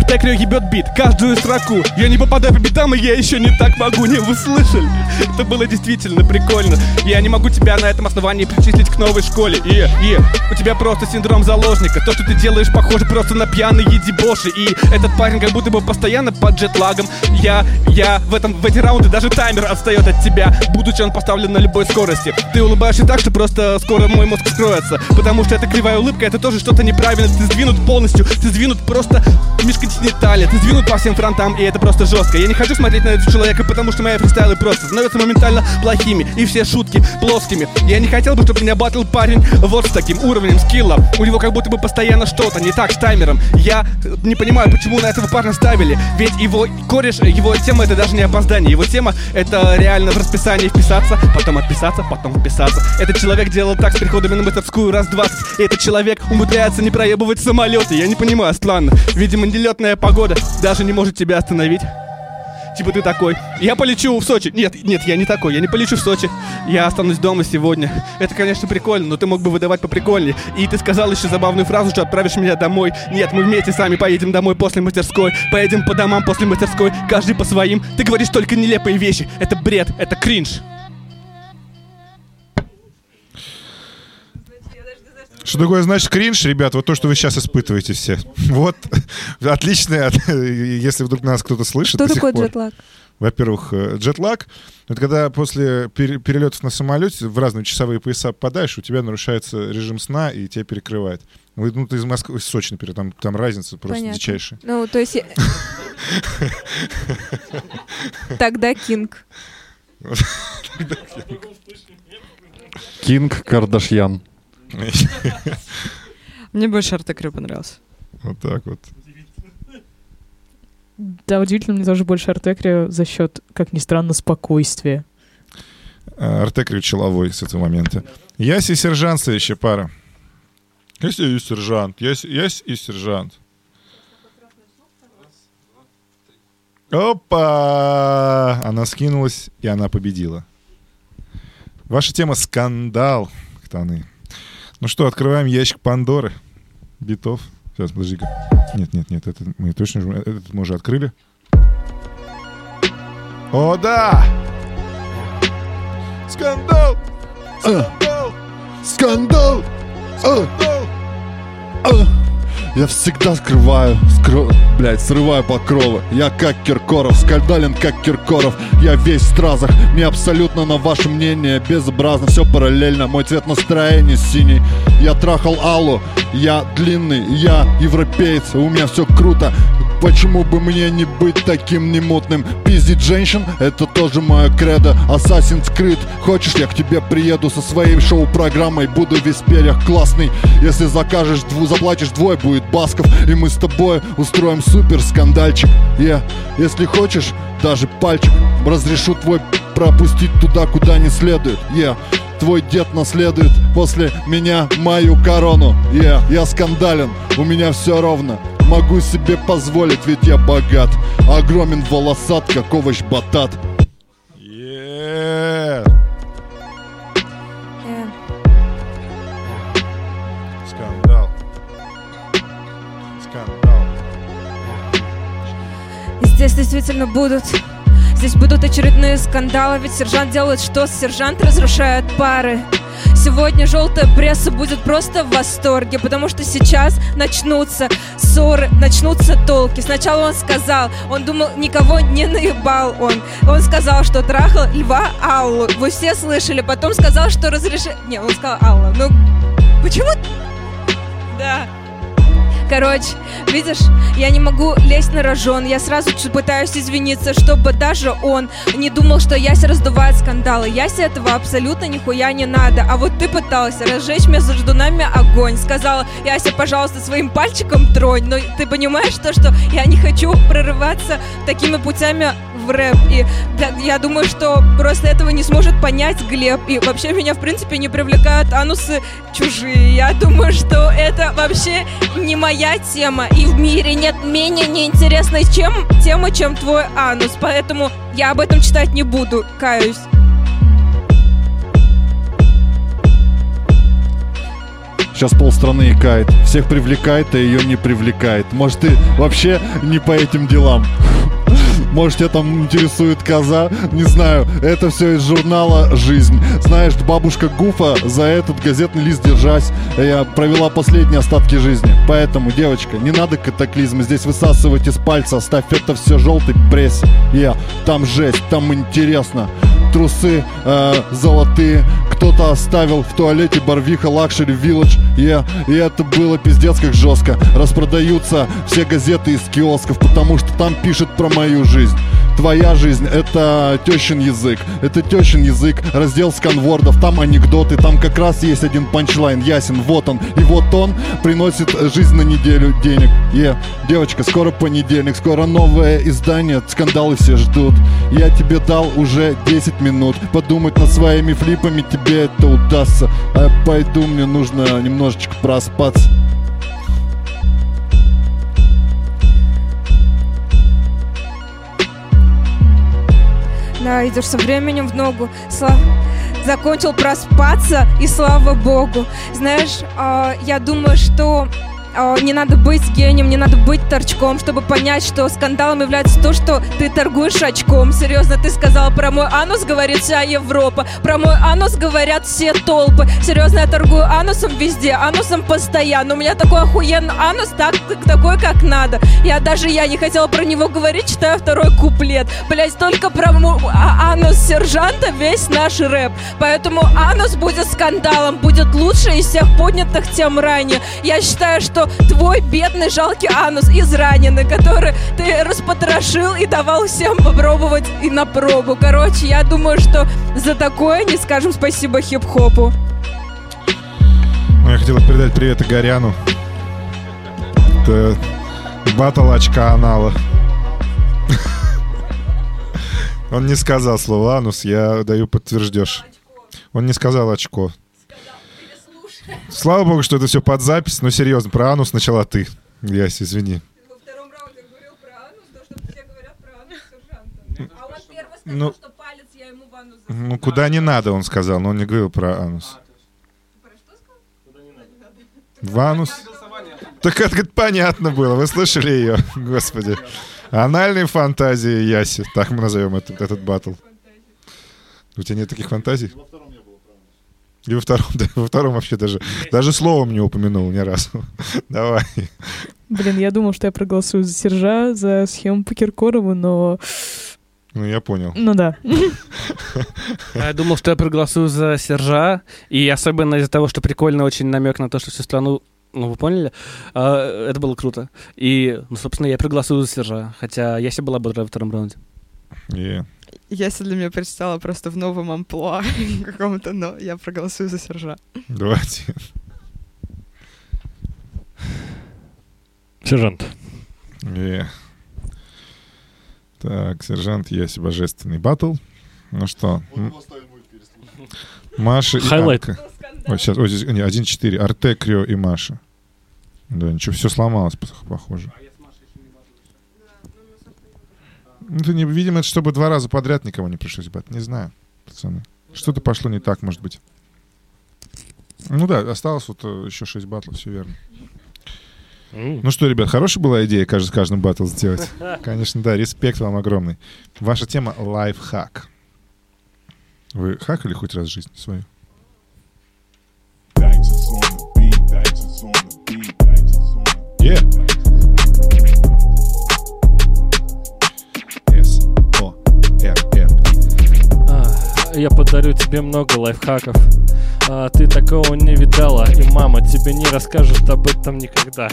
Артекрио ебет бит, каждую строку. Я не попадаю по битам, и я еще не так могу Не, вы слышали? Это было действительно прикольно. Я не могу тебя на этом основании причислить к новой школе. И, и, у тебя просто синдром заложника. То, что ты делаешь, похоже просто на пьяные дебоши И этот парень как будто бы постоянно под джетлагом. Я, я в, этом, в эти раунды даже таймер отстает от тебя Будучи он поставлен на любой скорости. Ты улыбаешься так, что просто скоро мой мозг скроется. Потому что эта кривая улыбка, это тоже что-то неправильно Ты сдвинут полностью, ты сдвинут просто межконтинентально Ты сдвинут по всем фронтам, и это просто жестко. Я не хочу смотреть на этого человека, потому что мои фристайлы просто становятся моментально плохими И все шутки плоскими. Я не хотел бы, чтобы меня батл парень вот с таким уровнем скилла. У него как будто бы постоянно что-то не так с таймером. Я не понимаю, почему на этого парня ставили. Ведь его кореш, его тема это даже не опоздание. Его тема это реально в расписании вписаться Потом отписаться, потом вписаться. Этот человек делал так с приходами на мастерскую раз 20 И этот человек умудряется не проебывать самолеты. Я не понимаю, странно. Видимо, нелетная погода даже не может тебя остановить Типа ты такой, я полечу в Сочи. Нет, нет, я не такой, я не полечу в Сочи. Я останусь дома сегодня. Это, конечно, прикольно, но ты мог бы выдавать поприкольнее. И ты сказал еще забавную фразу, что отправишь меня домой. Нет, мы вместе сами поедем домой после мастерской. Поедем по домам после мастерской, каждый по своим. Ты говоришь только нелепые вещи. Это бред, это кринж. Что такое значит кринж, ребят? Вот то, что вы сейчас испытываете все. Вот, отличное, если вдруг нас кто-то слышит Что такое джетлаг? Во-первых, э, джетлаг — это когда после пере- перелетов на самолете в разные часовые пояса попадаешь, у тебя нарушается режим сна, и тебя перекрывает. Вы, ну, ты из Москвы, из Сочи, например, там, там разница просто Понятно. дичайшая. Ну, то есть... Тогда Кинг. Кинг Кардашьян. Мне больше Артекрио понравился. Вот так вот. Да, удивительно, мне тоже больше Артекрио за счет, как ни странно, спокойствия. А, Артекрио Человой с этого момента. Ясь и сержант следующая пара. Ясь и сержант. Ясь, ясь и сержант. Опа! Она скинулась, и она победила. Ваша тема «Скандал», Ктаны. Ну что, открываем ящик Пандоры. Битов. Сейчас, подожди-ка. Нет, нет, нет, это мы точно же- этот мы уже открыли. О, да! Скандал! Скандал! Скандал! А, Скандал! Я всегда скрываю, скро... блядь, срываю покровы. Я как Киркоров, скандален как Киркоров. Я весь в стразах, мне абсолютно на ваше мнение Безобразно, все параллельно, мой цвет настроения синий. Я трахал Аллу, я длинный, я европеец У меня все круто, Почему бы мне не быть таким немутным? Пиздить женщин — это тоже мое кредо. Assassin's Creed Хочешь, я к тебе приеду со своей шоу-программой? Буду весь в перьях классный. Если закажешь, дву, заплатишь двое, будет Басков. И мы с тобой устроим супер скандальчик Я, если хочешь, даже пальчик Разрешу твой пропустить туда, куда не следует. Я, Твой дед наследует после меня мою корону. Я, я скандален, у меня все ровно Могу себе позволить, ведь я богат Огромен волосат, как овощ батат Скандал. Скандал. Здесь действительно будут... Здесь будут очередные скандалы, ведь сержант делает что? Сержант разрушает пары. Сегодня желтая пресса будет просто в восторге, потому что сейчас начнутся ссоры, начнутся толки. Сначала он сказал, он думал, никого не наебал он. Он сказал, что трахал Льва Аллу. Вы все слышали. Потом сказал, что разрешил... Не, он сказал Алла. Ну, почему... Да. Короче, видишь, я не могу лезть на рожон. Я сразу пытаюсь извиниться, чтобы даже он не думал, что Яся раздувает скандалы. Ясе этого абсолютно нихуя не надо. А вот ты пытался разжечь между нами огонь. Сказала, Яся, пожалуйста, своим пальчиком тронь. Но ты понимаешь то, что я не хочу прорываться такими путями в рэп. И да, я думаю, что просто этого не сможет понять Глеб. И вообще меня, в принципе, не привлекают анусы чужие. Я думаю, что это вообще не моя тема. И в мире нет менее неинтересной чем, темы, чем твой анус. Поэтому я об этом читать не буду, каюсь. Сейчас полстраны икает. Всех привлекает, а ее не привлекает. Может, ты вообще не по этим делам. Может, тебя там интересует коза? Не знаю, это все из журнала «Жизнь». Знаешь, бабушка Гуфа за этот газетный лист держась, я провела последние остатки жизни. Поэтому, девочка, не надо катаклизмы здесь высасывать из пальца, оставь это все желтой прессе. Я, там жесть, там интересно. Трусы э, золотые. Кто-то оставил в туалете Барвиха Luxury yeah. И это было пиздец как жестко. Распродаются все газеты из киосков Потому что там пишет про мою жизнь Твоя жизнь — это тещин язык. Это тещин язык, раздел сканвордов Там анекдоты, там как раз есть один punchline Ясен, вот он, и вот он Приносит жизнь на неделю денег. Е, девочка, скоро понедельник Скоро новое издание, скандалы все ждут. Я тебе дал уже 10 минут. Подумать над своими флипами тебе это удастся. А пойду, мне нужно немножечко проспаться Да, идешь со временем в ногу. Сла- Закончил проспаться, и слава богу. Знаешь, а, я думаю, что не надо быть гением, не надо быть торчком, чтобы понять, что скандалом является то, что ты торгуешь очком. Серьезно, ты сказал про мой анус, говорит вся Европа. Про мой анус говорят все толпы. Серьезно, я торгую анусом везде, анусом постоянно. У меня такой охуенный анус, так, такой, как надо. Я даже я не хотела про него говорить, читаю второй куплет. Блять, только про му- а- анус сержанта весь наш рэп. Поэтому анус будет скандалом, будет лучше из всех поднятых тем ранее. Я считаю, что твой бедный жалкий анус израненный, который ты распотрошил и давал всем попробовать и на пробу. Короче, я думаю, что за такое не скажем спасибо хип-хопу. Ну, я хотел передать привет Игоряну. Это батл очка анала. Он не сказал слово анус, я даю подтверждешь. Он не сказал очко. Слава богу, что это все под запись, но серьезно, про анус сначала ты. Ясь, извини. Во втором раунде говорил про анус, то, что все говорят про анус сержанта. А он первый сказал, Ну. что палец я ему в анус Ну, куда не надо, он сказал, но он не говорил про анус. В анус? Так это, понятно было, вы слышали ее, господи. Анальные фантазии Яси, так мы назовем этот, этот батл. У тебя нет таких фантазий? И во втором, да, во втором вообще даже, даже словом не упомянул ни разу. Давай. Блин, я думал, что я проголосую за Сержа, за схему по Киркорову, но... Ну, я понял. Ну да. А Я думал, что я проголосую за Сержа, и особенно из-за того, что прикольно очень намек на то, что всю страну ну, вы поняли? А, это было круто. И, ну, собственно, я проголосую за Сержа. Хотя я себе была бодрая во втором раунде. Yeah. Если для меня предстала просто в новом амплуа каком-то, но я проголосую за Сержа. Давайте. Сержант. Yeah. Так, сержант Яси, божественный батл. Ну что, Маша и. Анка. Ой, сейчас, ой, здесь, не, 1-4. Арте, Крио и Маша. Да, ничего, все сломалось, пох- похоже. Ну, это не, видимо, это чтобы два раза подряд никого не пришлось бать. Не знаю, пацаны. Что-то пошло не так, может быть. Ну да, осталось вот э, еще 6 батлов, все верно. Ну что, ребят, хорошая была идея каждый, каждым батл сделать. Конечно, да, респект вам огромный. Ваша тема — лайфхак. Вы хакали хоть раз в жизни свою? Yeah. Я подарю тебе много лайфхаков. А, ты такого не видала, и мама тебе не расскажет об этом никогда.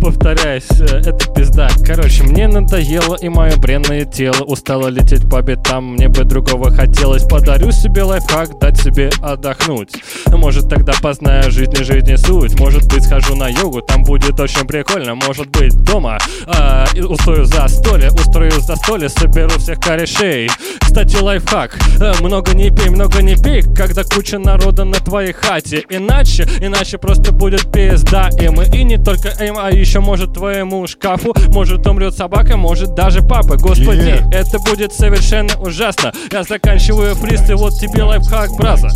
Повторяюсь, э, это пизда. Короче, мне надоело, и мое бренное тело устало лететь по битам. Мне бы другого хотелось. Подарю себе лайфхак, дать себе отдохнуть. Может, тогда познаю жизнь и жизни суть. Может быть, схожу на йогу, там будет очень прикольно. Может быть, дома а, и устрою застолье, устрою застолье, соберу всех корешей. Кстати, лайфхак. Э, Много не пей, много не пей, когда куча народа на твоей хате. Иначе, иначе просто будет пизда им. И не только им, а еще может твоему шкафу. Может умрет собака, может даже папа. Господи, Yeah. это будет совершенно ужасно. Я заканчиваю фрист, и вот тебе лайфхак, браза.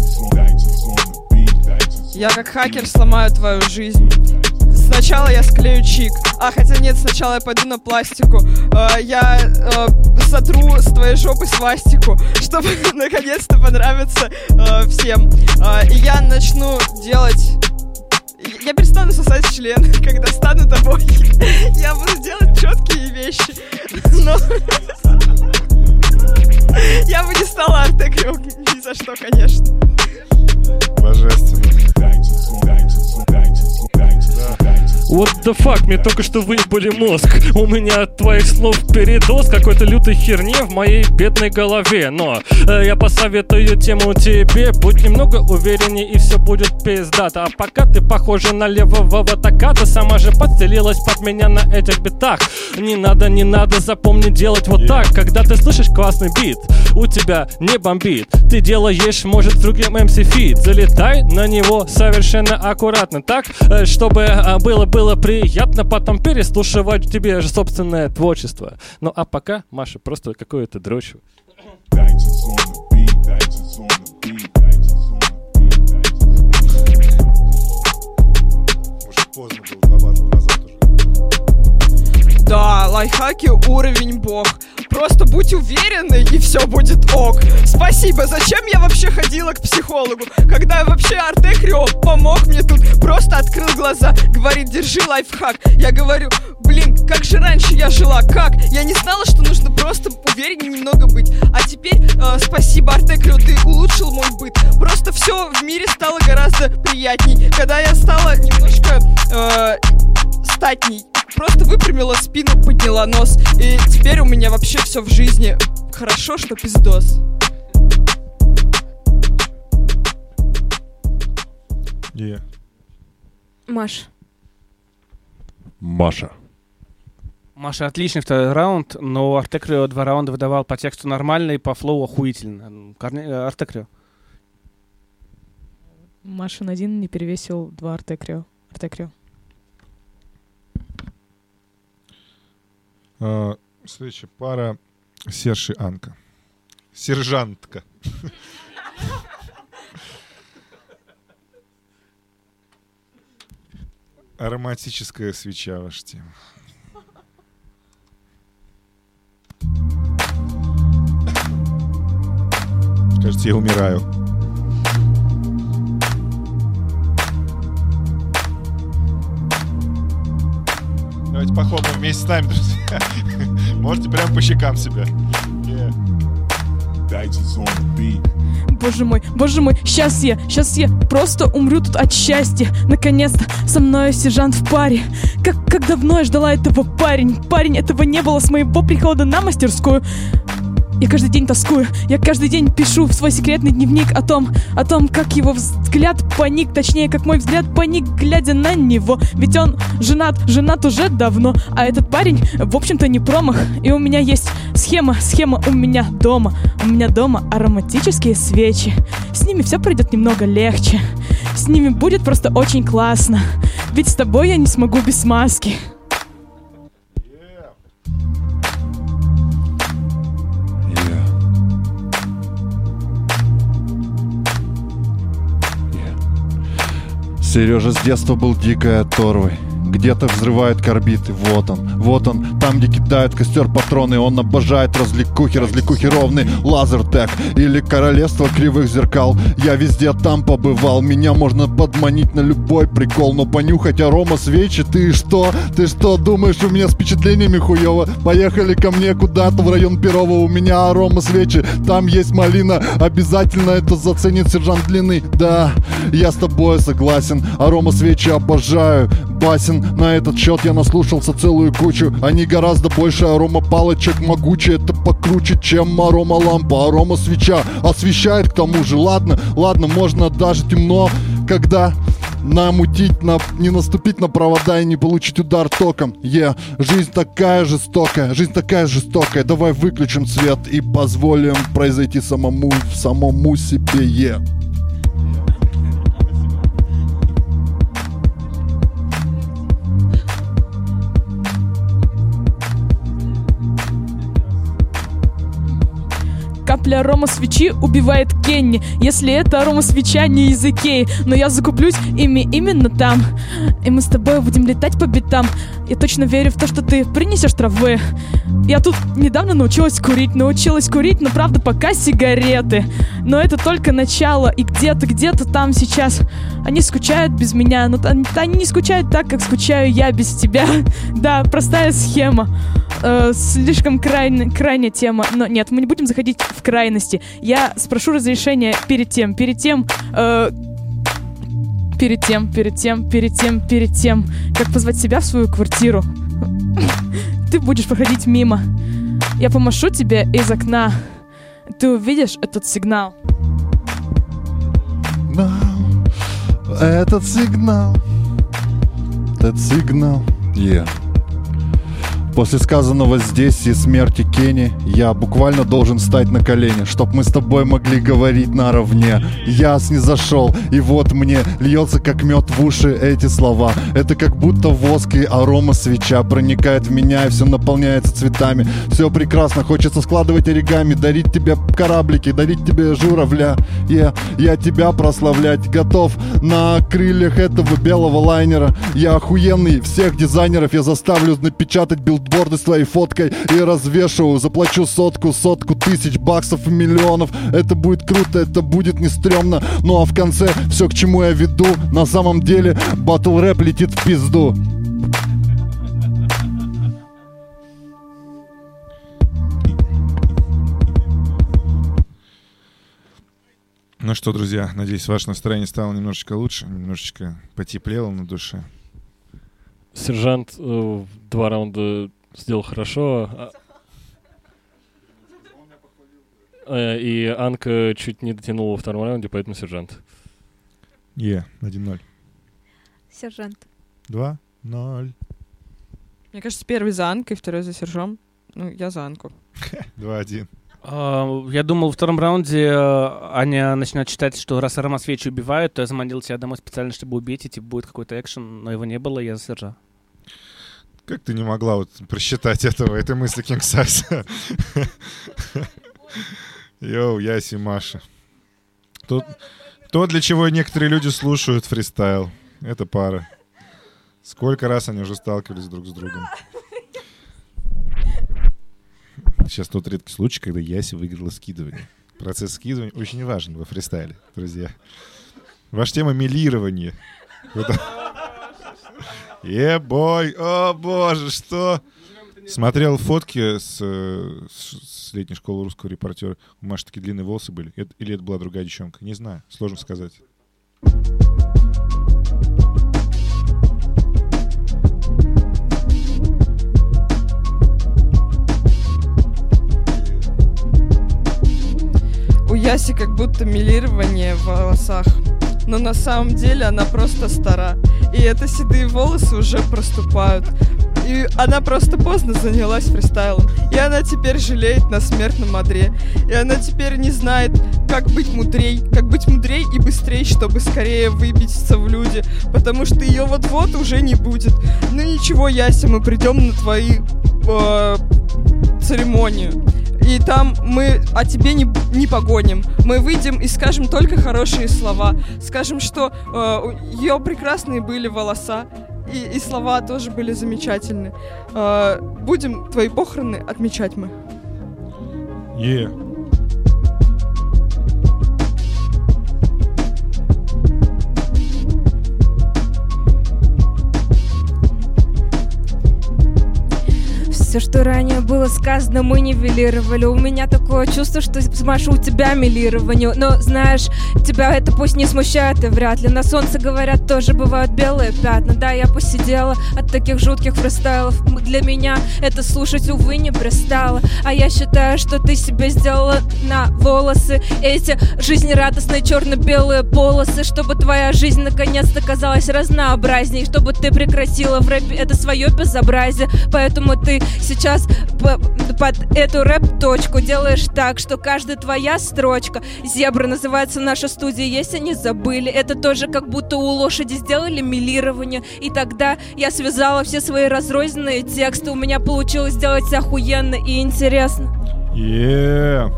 Я как хакер сломаю твою жизнь. Сначала я склею чик. А, хотя нет, сначала я пойду на пластику. Э, я э, сотру с твоей жопы свастику, чтобы наконец-то понравиться э, всем. Э, и я начну делать... Я перестану сосать член, когда стану тобой. Я буду делать четкие вещи. Но... Я бы не стала Артекрио ни за что, конечно. Божественно. What the fuck, мне только что выебали мозг. У меня от твоих слов передоз Какой-то лютой херни в моей бедной голове. Но э, я посоветую тему тебе. Будь немного увереннее и все будет пиздато. А пока ты похожа на левого таката Сама же подстелилась под меня на этих битах. Не надо, не надо, запомни делать вот так. Когда ты слышишь классный бит У тебя не бомбит. Ты делаешь, может, с другим MC фит Залетай на него совершенно аккуратно Так, э, чтобы э, было было приятно потом переслушивать тебе же собственное творчество. Ну а пока, Маша, просто какое-то уже. Да, лайфхаки уровень бог. Просто будь уверенной, и все будет ок. Спасибо, зачем я вообще ходила к психологу? Когда вообще Артекрио помог мне тут, просто открыл глаза, говорит, держи лайфхак. Я говорю, блин, как же раньше я жила, как? Я не знала, что нужно просто увереннее немного быть. А теперь, э, спасибо, Артекрио, ты улучшил мой быт. Просто все в мире стало гораздо приятней, когда я стала немножко э, статней. Просто выпрямила спину, подняла нос. И теперь у меня вообще все в жизни хорошо, что пиздос. Yeah. Маш, Маша. Маша, отличный второй раунд, но Артекрио два раунда выдавал по тексту нормально и по флоу охуительно. Корне... э, Артекрио. Машин один не перевесил два Артекрио. Артекрио. Следующая пара Серж и Анка. Сержантка. Ароматическая свеча ваша тема. Кажется, я умираю. Похлопаем вместе с нами, друзья. Можете прям по щекам себя. Боже мой, боже мой, сейчас я, сейчас я просто умру тут от счастья. Наконец-то со мной сержант в паре. Как, как давно я ждала этого парень. Парень, этого не было с моего прихода на мастерскую. Я каждый день тоскую, я каждый день пишу в свой секретный дневник о том, о том, как его взгляд паник, точнее, как мой взгляд паник, глядя на него. Ведь он женат, женат уже давно, а этот парень, в общем-то, не промах. И у меня есть схема, схема у меня дома. У меня дома ароматические свечи. С ними все пройдет немного легче. С ними будет просто очень классно. Ведь с тобой я не смогу без маски. Сережа с детства был дикой оторвой. Где-то взрывает корбиты, вот он, вот он Там, где кидают костер патроны Он обожает развлекухи, развлекухи ровный Лазертек или королевство кривых зеркал Я везде там побывал Меня можно подманить на любой прикол Но понюхать арома свечи Ты что? Ты что думаешь, у меня с впечатлениями хуево? Поехали ко мне куда-то в район Перова У меня арома свечи, там есть малина Обязательно это заценит сержант Длины Да, я с тобой согласен Арома свечи обожаю На этот счет я наслушался целую кучу Они гораздо больше арома палочек Могучие, это покруче, чем арома лампа Арома свеча освещает к тому же Ладно, ладно, можно даже темно Когда намутить, на, не наступить на провода и не получить удар током. Е, жизнь такая жестокая, жизнь такая жестокая. Давай выключим свет и позволим произойти самому, самому себе. Е. Капля арома свечи убивает Кенни Если это арома свеча не из Икеи. Но я закуплюсь ими именно там. И мы с тобой будем летать по битам. Я точно верю в то, что ты принесешь травы. Я тут недавно научилась курить Научилась курить, но правда пока сигареты. Но это только начало И где-то, где-то там сейчас. Они скучают без меня Но они, они не скучают так, как скучаю я без тебя. Да, простая схема. Э, Слишком крайне, крайняя тема. Но нет, мы не будем заходить в крайности. Я спрошу разрешения перед тем Перед тем э, Перед тем, перед тем, перед тем, перед тем Как позвать себя в свою квартиру. Ты будешь проходить мимо. Я помашу тебе из окна. Ты увидишь этот сигнал. Этот сигнал. Этот сигнал. Yeah. После сказанного здесь и смерти Кенни Я буквально должен встать на колени Чтоб мы с тобой могли говорить наравне. Я снизошел, и вот мне Льется как мед в уши эти слова. Это как будто воск и арома свеча Проникает в меня и все наполняется цветами. Все прекрасно, хочется складывать оригами Дарить тебе кораблики, дарить тебе журавля. Я, я тебя прославлять готов На крыльях этого белого лайнера. Я охуенный всех дизайнеров Я заставлю напечатать билд билборды с твоей фоткой и развешу. Заплачу сотку, сотку тысяч баксов и миллионов. Это будет круто, это будет не стрёмно Ну а в конце все к чему я веду На самом деле батл рэп летит в пизду. Ну что, друзья, надеюсь, ваше настроение стало немножечко лучше, немножечко потеплело на душе. Сержант э, два раунда сделал хорошо. а- Э, И Анка чуть не дотянула во втором раунде, поэтому сержант. Е, 1-0. Сержант. 2-0. Мне кажется, первый за Анкой, второй за Сержом. Ну, я за Анку. 2-1. А, Я думал, во втором раунде э, Аня начнет считать, что раз арома свечи убивают, то я заманил тебя домой специально, чтобы убить, и типа будет какой-то экшен, но его не было, я за Сержа. Как ты не могла вот просчитать этого, этой мысли Кинг Сайса? Йоу, Яси, Маша. Тут то, для чего некоторые люди слушают фристайл. Это пара. Сколько раз они уже сталкивались друг с другом. Сейчас тот редкий случай, когда Яси выиграла скидывание. Процесс скидывания очень важен во фристайле, друзья. Ваша тема милирование. Ебой, о боже, что? Смотрел фотки с, э, с- с летней школы русского репортера. У Маши такие длинные волосы были. Или это была другая девчонка? Не знаю, сложно сказать. У Яси как будто милирование в волосах. Но на самом деле она просто стара. И это седые волосы уже проступают. И она просто поздно занялась фристайлом. И она теперь жалеет на смертном одре. И она теперь не знает, как быть мудрей. Как быть мудрей и быстрей, чтобы скорее выбиться в люди. Потому что ее вот-вот уже не будет. Ну ничего, Яся, мы придем на твои э, церемонию. И там мы о тебе не, не погоним. Мы выйдем и скажем только хорошие слова. Скажем, что э, ее прекрасные были волоса. И, и слова тоже были замечательны. Э, будем твои похороны отмечать мы. Е. Все, что ранее было сказано, мы нивелировали. У меня такое чувство, что Маша у тебя милирование. Но знаешь, тебя это пусть не смущает и вряд ли. На солнце, говорят, тоже бывают белые пятна. Да, я посидела от таких жутких фристайлов. Для меня это слушать, увы, не пристало. А я считаю, что ты себе сделала на волосы эти жизнерадостные черно-белые полосы, чтобы твоя жизнь наконец-то казалась разнообразней, чтобы ты прекратила в рэпе это свое безобразие. Поэтому ты сейчас по- под эту рэп-точку делаешь так, что каждая твоя строчка «Зебра» называется наша студия, если не забыли. Это тоже как будто у лошади сделали милирование. И тогда я связала все свои разрозненные тексты. У меня получилось сделать охуенно и интересно. Е.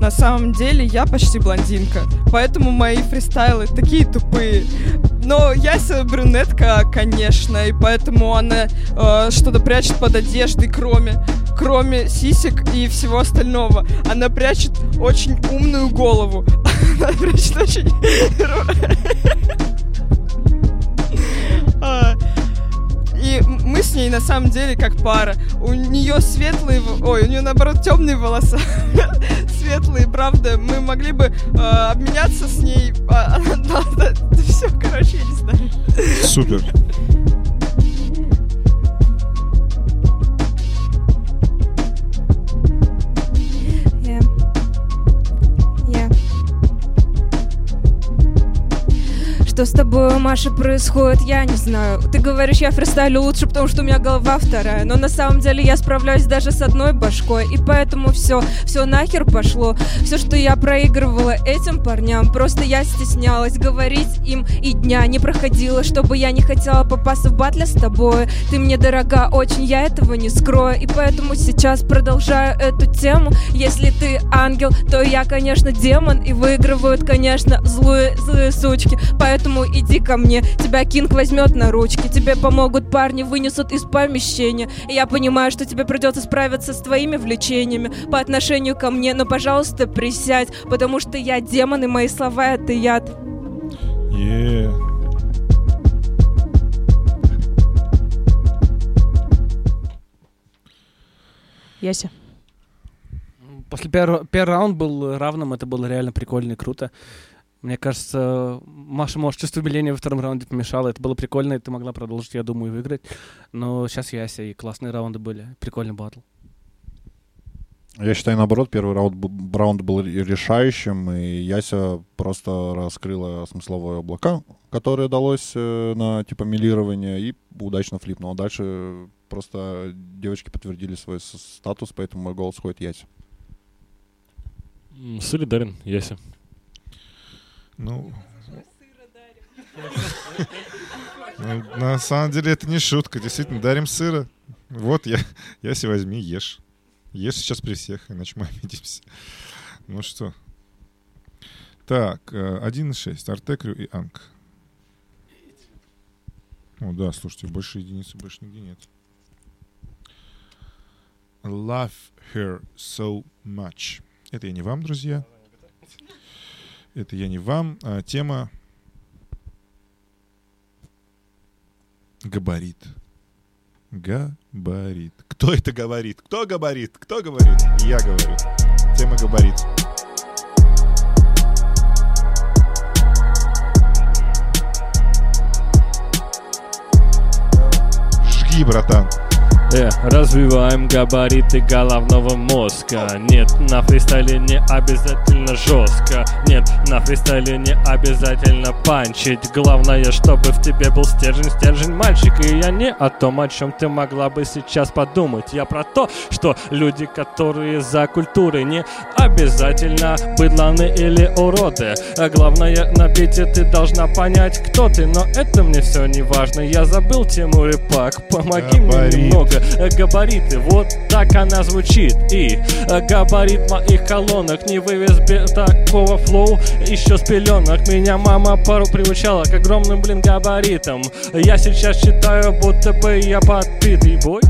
на самом деле я почти блондинка, поэтому мои фристайлы такие тупые. Но Яся брюнетка, конечно, и поэтому она э, что-то прячет под одеждой, кроме, кроме сисек и всего остального. Она прячет очень умную голову. Она прячет очень... И мы с ней на самом деле как пара. У нее светлые, ой, у нее наоборот темные волоса, светлые, правда. Мы могли бы э, обменяться с ней. а, все, короче, я не знаю. Супер. Что с тобой, Маша, происходит, я не знаю. Ты говоришь, я фристайлю лучше, потому что у меня голова вторая. Но на самом деле я справляюсь даже с одной башкой. И поэтому все, все нахер пошло. Все, что я проигрывала этим парням, просто я стеснялась говорить им и дня не проходила, чтобы я не хотела попасться в батле с тобой. Ты мне дорога очень, я этого не скрою. И поэтому сейчас продолжаю эту тему. Если ты ангел, то я, конечно, демон. И выигрывают, конечно, злые, злые сучки. Поэтому иди ко мне. Тебя Кинг возьмет на ручки. Тебе помогут парни, вынесут из помещения. И я понимаю, что тебе придется справиться с твоими влечениями по отношению ко мне. Но, пожалуйста, присядь, потому что я демон, и мои слова — это яд. Е. Яся. После первого, первый раунд был равным, это было реально прикольно и круто. Мне кажется, Маша, может, чувство умиления во втором раунде помешало. Это было прикольно, и ты могла продолжить, я думаю, и выиграть. Но сейчас Яся, и классные раунды были. Прикольный батл. Я считаю, наоборот, первый раунд, раунд был ре- решающим, и Яся просто раскрыла смысловое облако, которое далось э, на типа милирование, и удачно флипнула. Дальше просто девочки подтвердили свой статус, поэтому мой голос ходит Ясе. М, Солидарен, Яся. Ну... Ну, На самом деле это не шутка. Действительно, дарим сыра. Вот я, Яся, возьми, ешь. Ешь сейчас при всех, иначе мы обидимся. Ну что. Так, э, 1.6. Артекрю и Анг. О, да, слушайте, больше единицы больше нигде нет. Love her so much. Это я не вам, друзья. Это я не вам. А тема габарит. Габарит. Кто это говорит? Кто говорит? Кто говорит? Я говорю. Тема габарит. Жги, братан. Э, развиваем габариты головного мозга. Нет, на фристайле не обязательно жестко. Нет, на фристайле не обязательно панчить. Главное, чтобы в тебе был стержень, стержень мальчик. И я не о том, о чем ты могла бы сейчас подумать. Я про то, что люди, которые за культурой Не обязательно быдланы или уроды. А Главное, на бите ты должна понять, кто ты. Но это мне все не важно. Я забыл тему репак, помоги мне Габарит. немного. Э, Габариты, вот так она звучит. И габарит моих колонок Не вывез без такого флоу. Еще с пеленок Меня мама пару приучала К огромным, блин, габаритам. Я сейчас читаю, будто бы я подпитый бой.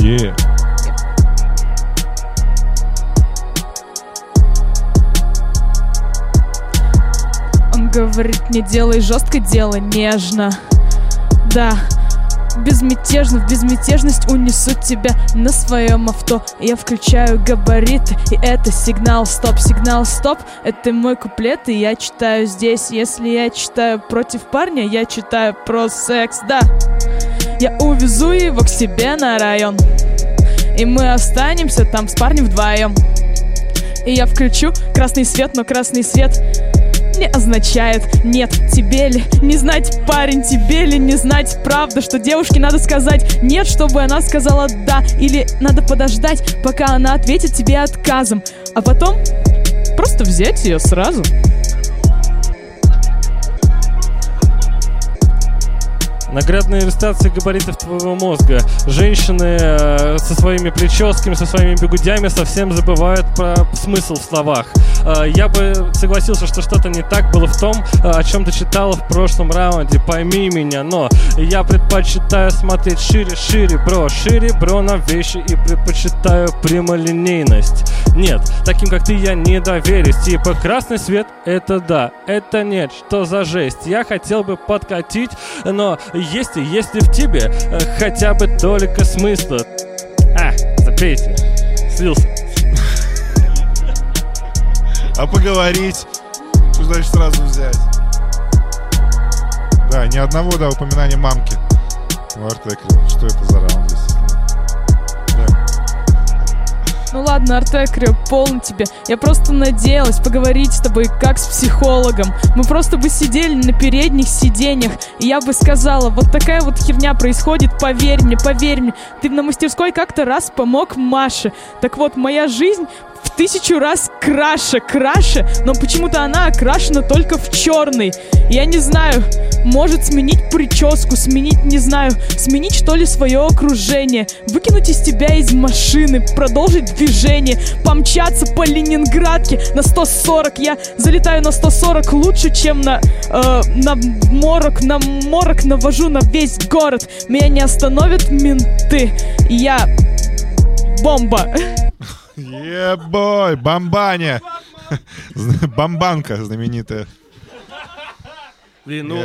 Е. говорит, не делай жестко, делай нежно. Да, безмятежно, в безмятежность унесу тебя на своем авто. Я включаю габариты, и это сигнал стоп, сигнал стоп. Это мой куплет, и я читаю здесь. Если я читаю против парня, я читаю про секс, да. Я увезу его к себе на район. И мы останемся там с парнем вдвоем. И я включу красный свет, но красный свет не означает нет тебе ли не знать парень тебе ли не знать правда что девушке надо сказать нет чтобы она сказала да или надо подождать пока она ответит тебе отказом а потом просто взять ее сразу Наглядная иллюстрация габаритов твоего мозга. Женщины э, со своими прическами, со своими бегудями совсем забывают про смысл в словах. Э, я бы согласился, что что-то не так было в том, э, о чем ты читала в прошлом раунде. Пойми меня, но я предпочитаю смотреть шире, шире, бро, шире, бро на вещи и предпочитаю прямолинейность. Нет, таким как ты я не доверюсь. Типа красный свет, это да, это нет, что за жесть. Я хотел бы подкатить, но есть и есть ли в тебе э, хотя бы только смысла? А, запейте. Слился. А поговорить? Значит сразу взять? Да, ни одного, да, упоминания мамки. в. Что это за раунд Ну ладно, Артекрио, полно тебе. Я просто надеялась поговорить с тобой как с психологом. Мы просто бы сидели на передних сиденьях, и я бы сказала, вот такая вот херня происходит, поверь мне, поверь мне. Ты на мастерской как-то раз помог Маше. Так вот, моя жизнь тысячу раз краше, краше, но почему-то она окрашена только в черный. Я не знаю, может сменить прическу, сменить, не знаю, сменить что ли свое окружение, выкинуть из тебя из машины, продолжить движение, помчаться по Ленинградке на 140. Я залетаю на 140 лучше, чем на, э, на морок, на морок навожу на весь город. Меня не остановят менты. Я бомба. Yeah boy, бомбаня. Бомбанка знаменитая. Блин, ну.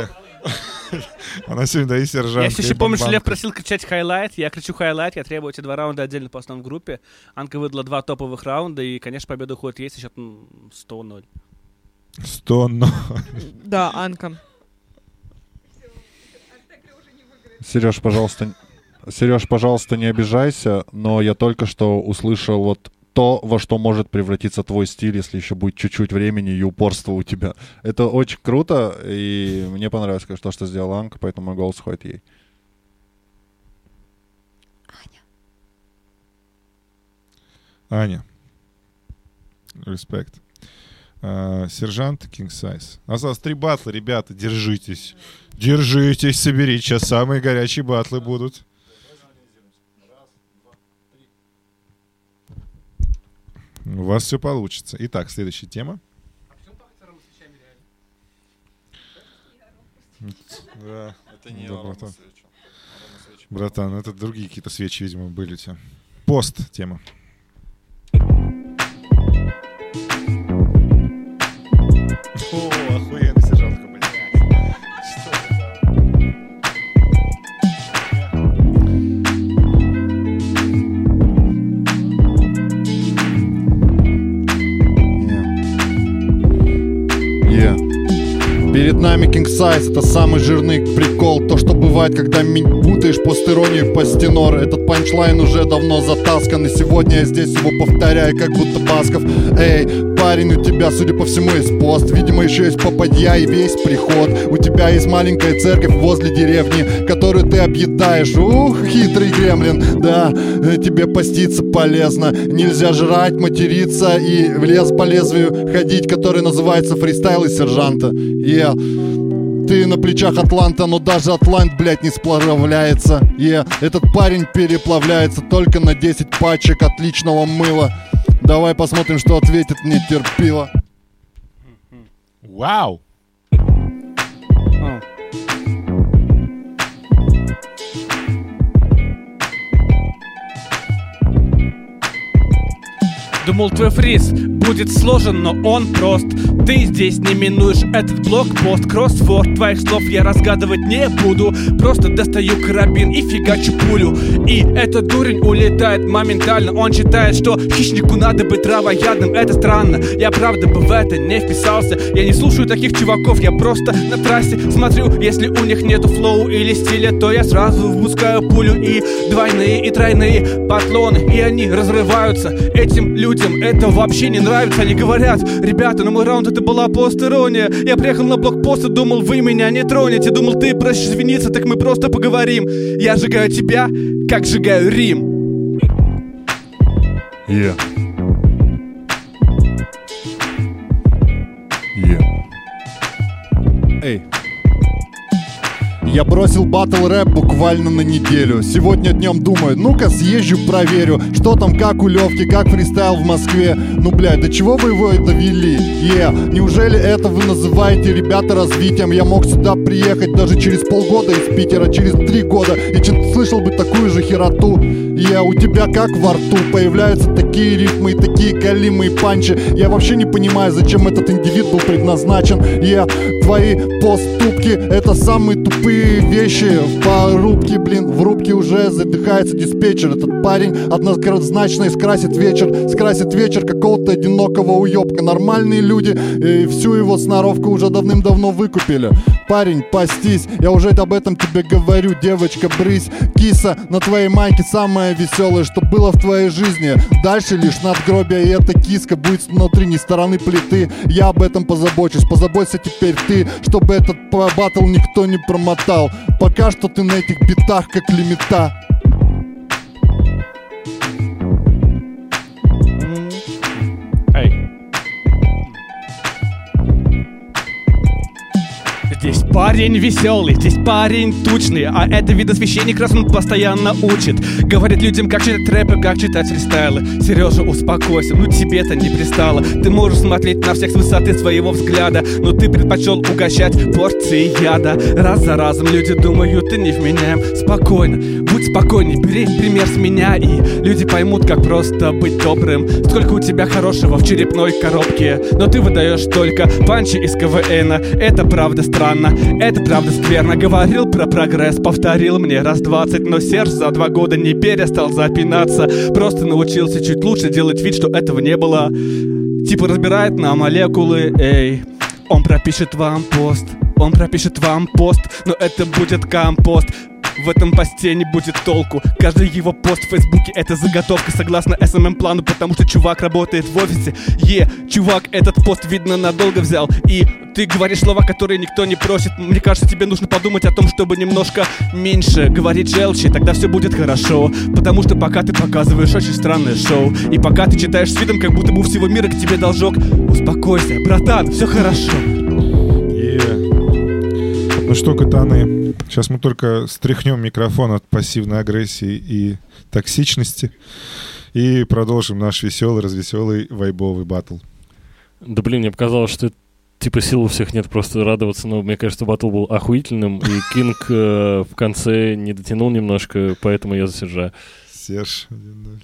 Она сегодня, да, и сержант. я все еще помню, что Лев просил кричать highlight. Я кричу highlight, я требую эти два раунда отдельно по основной группе. Анка выдала два топовых раунда, и, конечно, победа уходит ей со счетом 100-0. 100, но... Да, Анка. Сереж, пожалуйста, Сереж, пожалуйста, не обижайся, но я только что услышал вот то, во что может превратиться твой стиль, если еще будет чуть-чуть времени и упорства у тебя. Это очень круто, и мне понравилось, конечно, то, что сделала Анка, поэтому мой голос уходит ей. Аня. Респект. А, сержант King Size. Осталось три батла, ребята, держитесь. Держитесь, соберите. Сейчас самые горячие батлы будут. У вас все получится. Итак, следующая тема. Да. Это не Да, братан. Братан, это другие какие-то свечи, видимо, были у тебя. Пост тема. Size, это самый жирный прикол. То, что бывает, когда путаешь постеронию по стенор. Этот панчлайн уже давно затаскан И сегодня я здесь его повторяю, как будто Басков. Эй, парень, у тебя, судя по всему, есть пост. Видимо, еще есть попадья и весь приход. У тебя есть маленькая церковь возле деревни Которую ты объедаешь. Ух, хитрый гремлин. Да, э, тебе поститься полезно. Нельзя жрать, материться и в лес по лезвию ходить Который называется фристайл из сержанта. Е, ты на плечах Атланта, но даже Атлант, блядь, не сплавляется. Е, этот парень переплавляется только на 10 пачек отличного мыла. Давай посмотрим, что ответит мне терпила. Вау! А. Думал, твой фриз будет сложен, но он прост. Ты здесь не минуешь этот блокпост Кроссворд. Твоих слов я разгадывать не буду. Просто достаю карабин и фигачу пулю. И этот дурень улетает моментально. Он считает, что хищнику надо быть травоядным. Это странно, я правда бы в это не вписался. Я не слушаю таких чуваков, я просто на трассе Смотрю, если у них нету флоу или стиля То я сразу выпускаю пулю. И двойные и тройные патлоны И они разрываются. Этим людям это вообще не нравится Они говорят, ребята, на мой раунд это была постерония Я приехал на блокпост и думал, вы меня не тронете Думал, ты просишь извиниться, так мы просто поговорим Я сжигаю тебя, как сжигаю Рим Е. Е. Эй. Я бросил батл рэп буквально на неделю Сегодня днем думаю, ну-ка съезжу проверю Что там, как у Левки, как фристайл в Москве Ну, блядь, до чего вы его довели? Е, неужели это вы называете, ребята, развитием? Я мог сюда приехать даже через полгода из Питера, через три года И слышал бы такую же хероту Я у тебя как во рту. Появляются такие ритмы и такие галимые панчи. Я вообще не понимаю, зачем этот индивид был предназначен. Я твои поступки Это самые тупые вещи. В порубке, блин, в рубке уже задыхается диспетчер. Этот парень однозначно скрасит вечер. Скрасит вечер какого-то одинокого уебка Нормальные люди и всю его сноровку уже давным-давно выкупили. Парень, пастись, я уже об этом тебе говорю. Девочка, брысь, киса на твоей майке Самое веселое, что было в твоей жизни. Дальше лишь надгробие, и эта киска будет с внутренней стороны плиты. Я об этом позабочусь, позаботься теперь ты Чтобы этот батл никто не промотал. Пока что ты на этих битах как лимита. Здесь парень веселый, здесь парень тучный А это видосвященник, раз он постоянно учит. Говорит людям, как читать рэпы, как читать фристайлы. Сережа, успокойся, ну тебе-то не пристало. Ты можешь смотреть на всех с высоты своего взгляда Но ты предпочел угощать порции яда. Раз за разом люди думают, ты не вменяем. Спокойно, будь спокойней, бери пример с меня И люди поймут, как просто быть добрым. Сколько у тебя хорошего в черепной коробке Но ты выдаешь только панчи из КВНа. Это правда странно, это правда скверно Говорил про прогресс, повторил мне раз двадцать Но Серж за два года не перестал запинаться. Просто научился чуть лучше делать вид, что этого не было. Типа разбирает на молекулы, эй. Он пропишет вам пост он пропишет вам пост, но это будет компост в этом посте не будет толку. Каждый его пост в фейсбуке это заготовка. Согласно SMM плану, потому что чувак работает в офисе. Е, чувак этот пост видно надолго взял. И ты говоришь слова, которые никто не просит. Мне кажется, тебе нужно подумать о том, чтобы немножко меньше говорить желчи. Тогда все будет хорошо. Потому что пока ты показываешь очень странное шоу. И пока ты читаешь с видом, как будто бы у всего мира к тебе должок. Успокойся, братан, все хорошо. Е. Ну что, катаны, сейчас мы только стряхнем микрофон от пассивной агрессии и токсичности и продолжим наш веселый, развеселый, вайбовый батл. Да блин, мне показалось, что типа сил у всех нет просто радоваться, но мне кажется, батл был охуительным, и Кинг э, в конце не дотянул немножко, поэтому я засержаю. Серж. 1-0.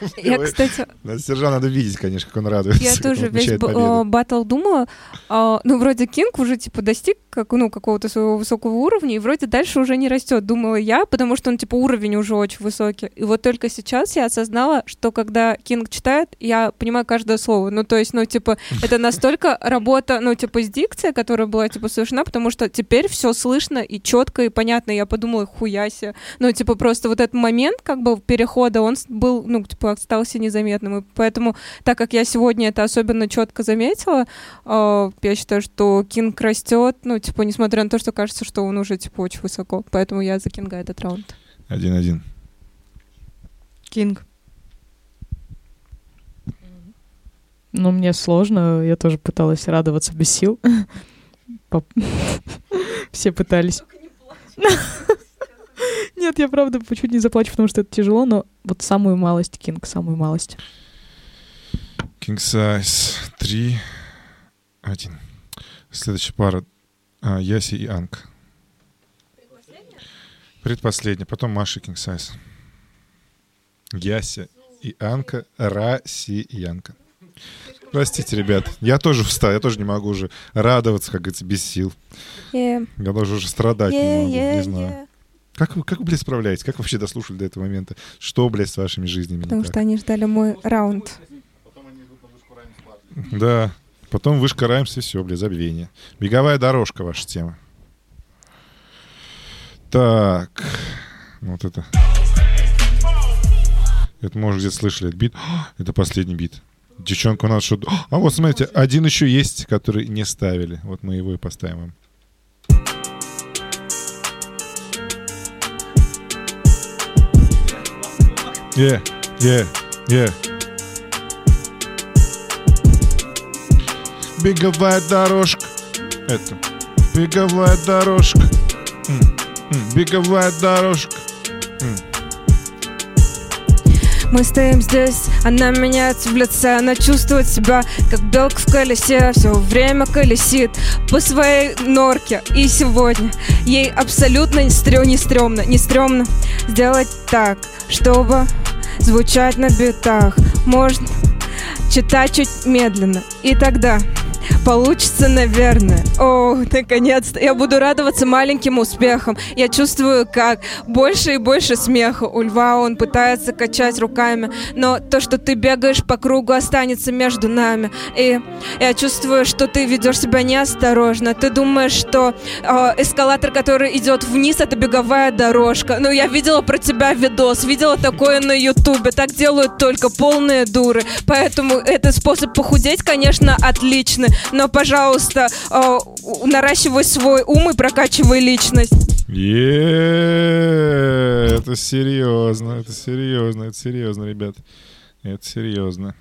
Я, кстати, Сержа надо видеть, конечно, как он радуется. я тоже весь э, батл думала, а, ну, вроде Кинг уже, типа, достиг как, ну, какого-то своего высокого уровня, и вроде дальше уже не растет, думала я, потому что он, типа, уровень уже очень высокий. И вот только сейчас я осознала, что когда Кинг читает, я понимаю каждое слово. Ну, то есть, ну, типа, это настолько работа, ну, типа, с дикцией, которая была, типа, совершена, потому что теперь все слышно и четко, и понятно. Я подумала, хуяся. Ну, типа, просто вот этот момент, как бы, перехода, он был, ну, типа, остался незаметным. И поэтому, так как я сегодня это особенно четко заметила, э, я считаю, что Кинг растет, ну, типа, несмотря на то, что кажется, что он уже, типа, очень высоко. Поэтому я за Кинга этот раунд. 1-1. Кинг. Ну, мне сложно, я тоже пыталась радоваться без сил. Все пытались. Нет, я правда чуть не заплачу, потому что это тяжело, но вот самую малость, Кинг, самую малость. King Size 3, 1. Следующая пара а, Яси и Анка. Предпоследняя. Потом Маша и King Size. Яся и Анка, Россиянка. Простите, ребят, я тоже устал, я тоже не могу уже радоваться, как говорится, без сил. Yeah, Я даже уже страдать не yeah, могу, yeah, не знаю. yeah. Как вы, как вы, блядь, справляетесь? Как вы вообще дослушали до этого момента? Что, блядь, с вашими жизнями Потому что так? они ждали мой раунд. Да. Потом вышка Раймс и все, блядь, забвение. Беговая дорожка ваша тема. Так. Вот это. Это, может, где-то слышали этот бит. Это последний бит. Девчонка у нас что... А вот, смотрите, один еще есть, который не ставили. Вот мы его и поставим вам. Yeah, yeah, yeah. Беговая дорожка. Это. Беговая дорожка. Беговая дорожка. Мы стоим здесь, она меняется в лице Она чувствует себя, как белка в колесе Все время колесит по своей норке И сегодня ей абсолютно не, стрё- не стрёмно Не стрёмно сделать так, чтобы звучать на битах. Можно читать чуть медленно. И тогда получится, наверное. О, наконец-то. Я буду радоваться маленьким успехам. Я чувствую, как больше и больше смеха. У льва он пытается качать руками, но то, что ты бегаешь по кругу, останется между нами. И я чувствую, что ты ведешь себя неосторожно. Ты думаешь, что э, эскалатор, который идет вниз, это беговая дорожка. Ну, я видела про тебя видос, видела такое на ютубе. Так делают только полные дуры. Поэтому этот способ похудеть, конечно, отличный. Но, пожалуйста, э, наращивай свой ум и прокачивай личность. Е, Это серьезно, это серьезно, это серьезно, ребят. Это серьезно.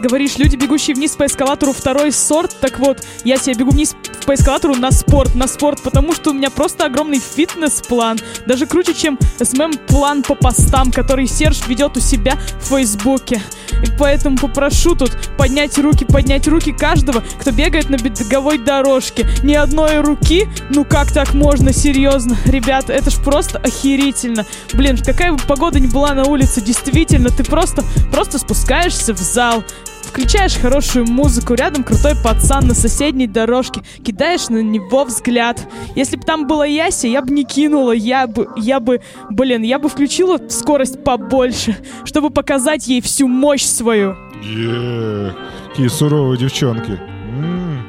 Говоришь, люди, бегущие вниз по эскалатору, второй сорт. Так вот, я себе бегу вниз по эскалатору на спорт, на спорт, потому что у меня просто огромный фитнес-план. Даже круче, чем СММ-план по постам, который Серж ведет у себя в Фейсбуке. И поэтому попрошу тут поднять руки, поднять руки каждого, кто бегает на беговой дорожке. Ни одной руки? Ну как так можно, серьезно? Ребята, это ж просто охерительно. Блин, какая бы погода ни была на улице, действительно, ты просто, просто спускаешься в зал, Включаешь хорошую музыку, рядом крутой пацан на соседней дорожке, кидаешь на него взгляд. Если бы там была Яся, я бы не кинула, я бы, я бы, блин, я бы включила скорость побольше, чтобы показать ей всю мощь свою. Е, Какие суровые девчонки. М,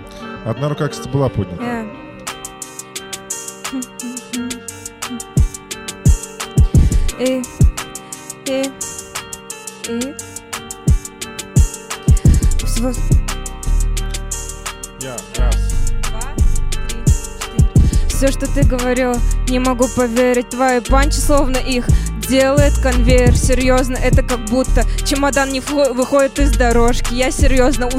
Одна рука, кстати, была поднята. Э. И, и, и. Всего Я, раз. Все, что ты говорил, не могу поверить. Твои панчи, словно их делает конвейер. Серьезно, это как будто чемодан не выходит из дорожки. Я серьезно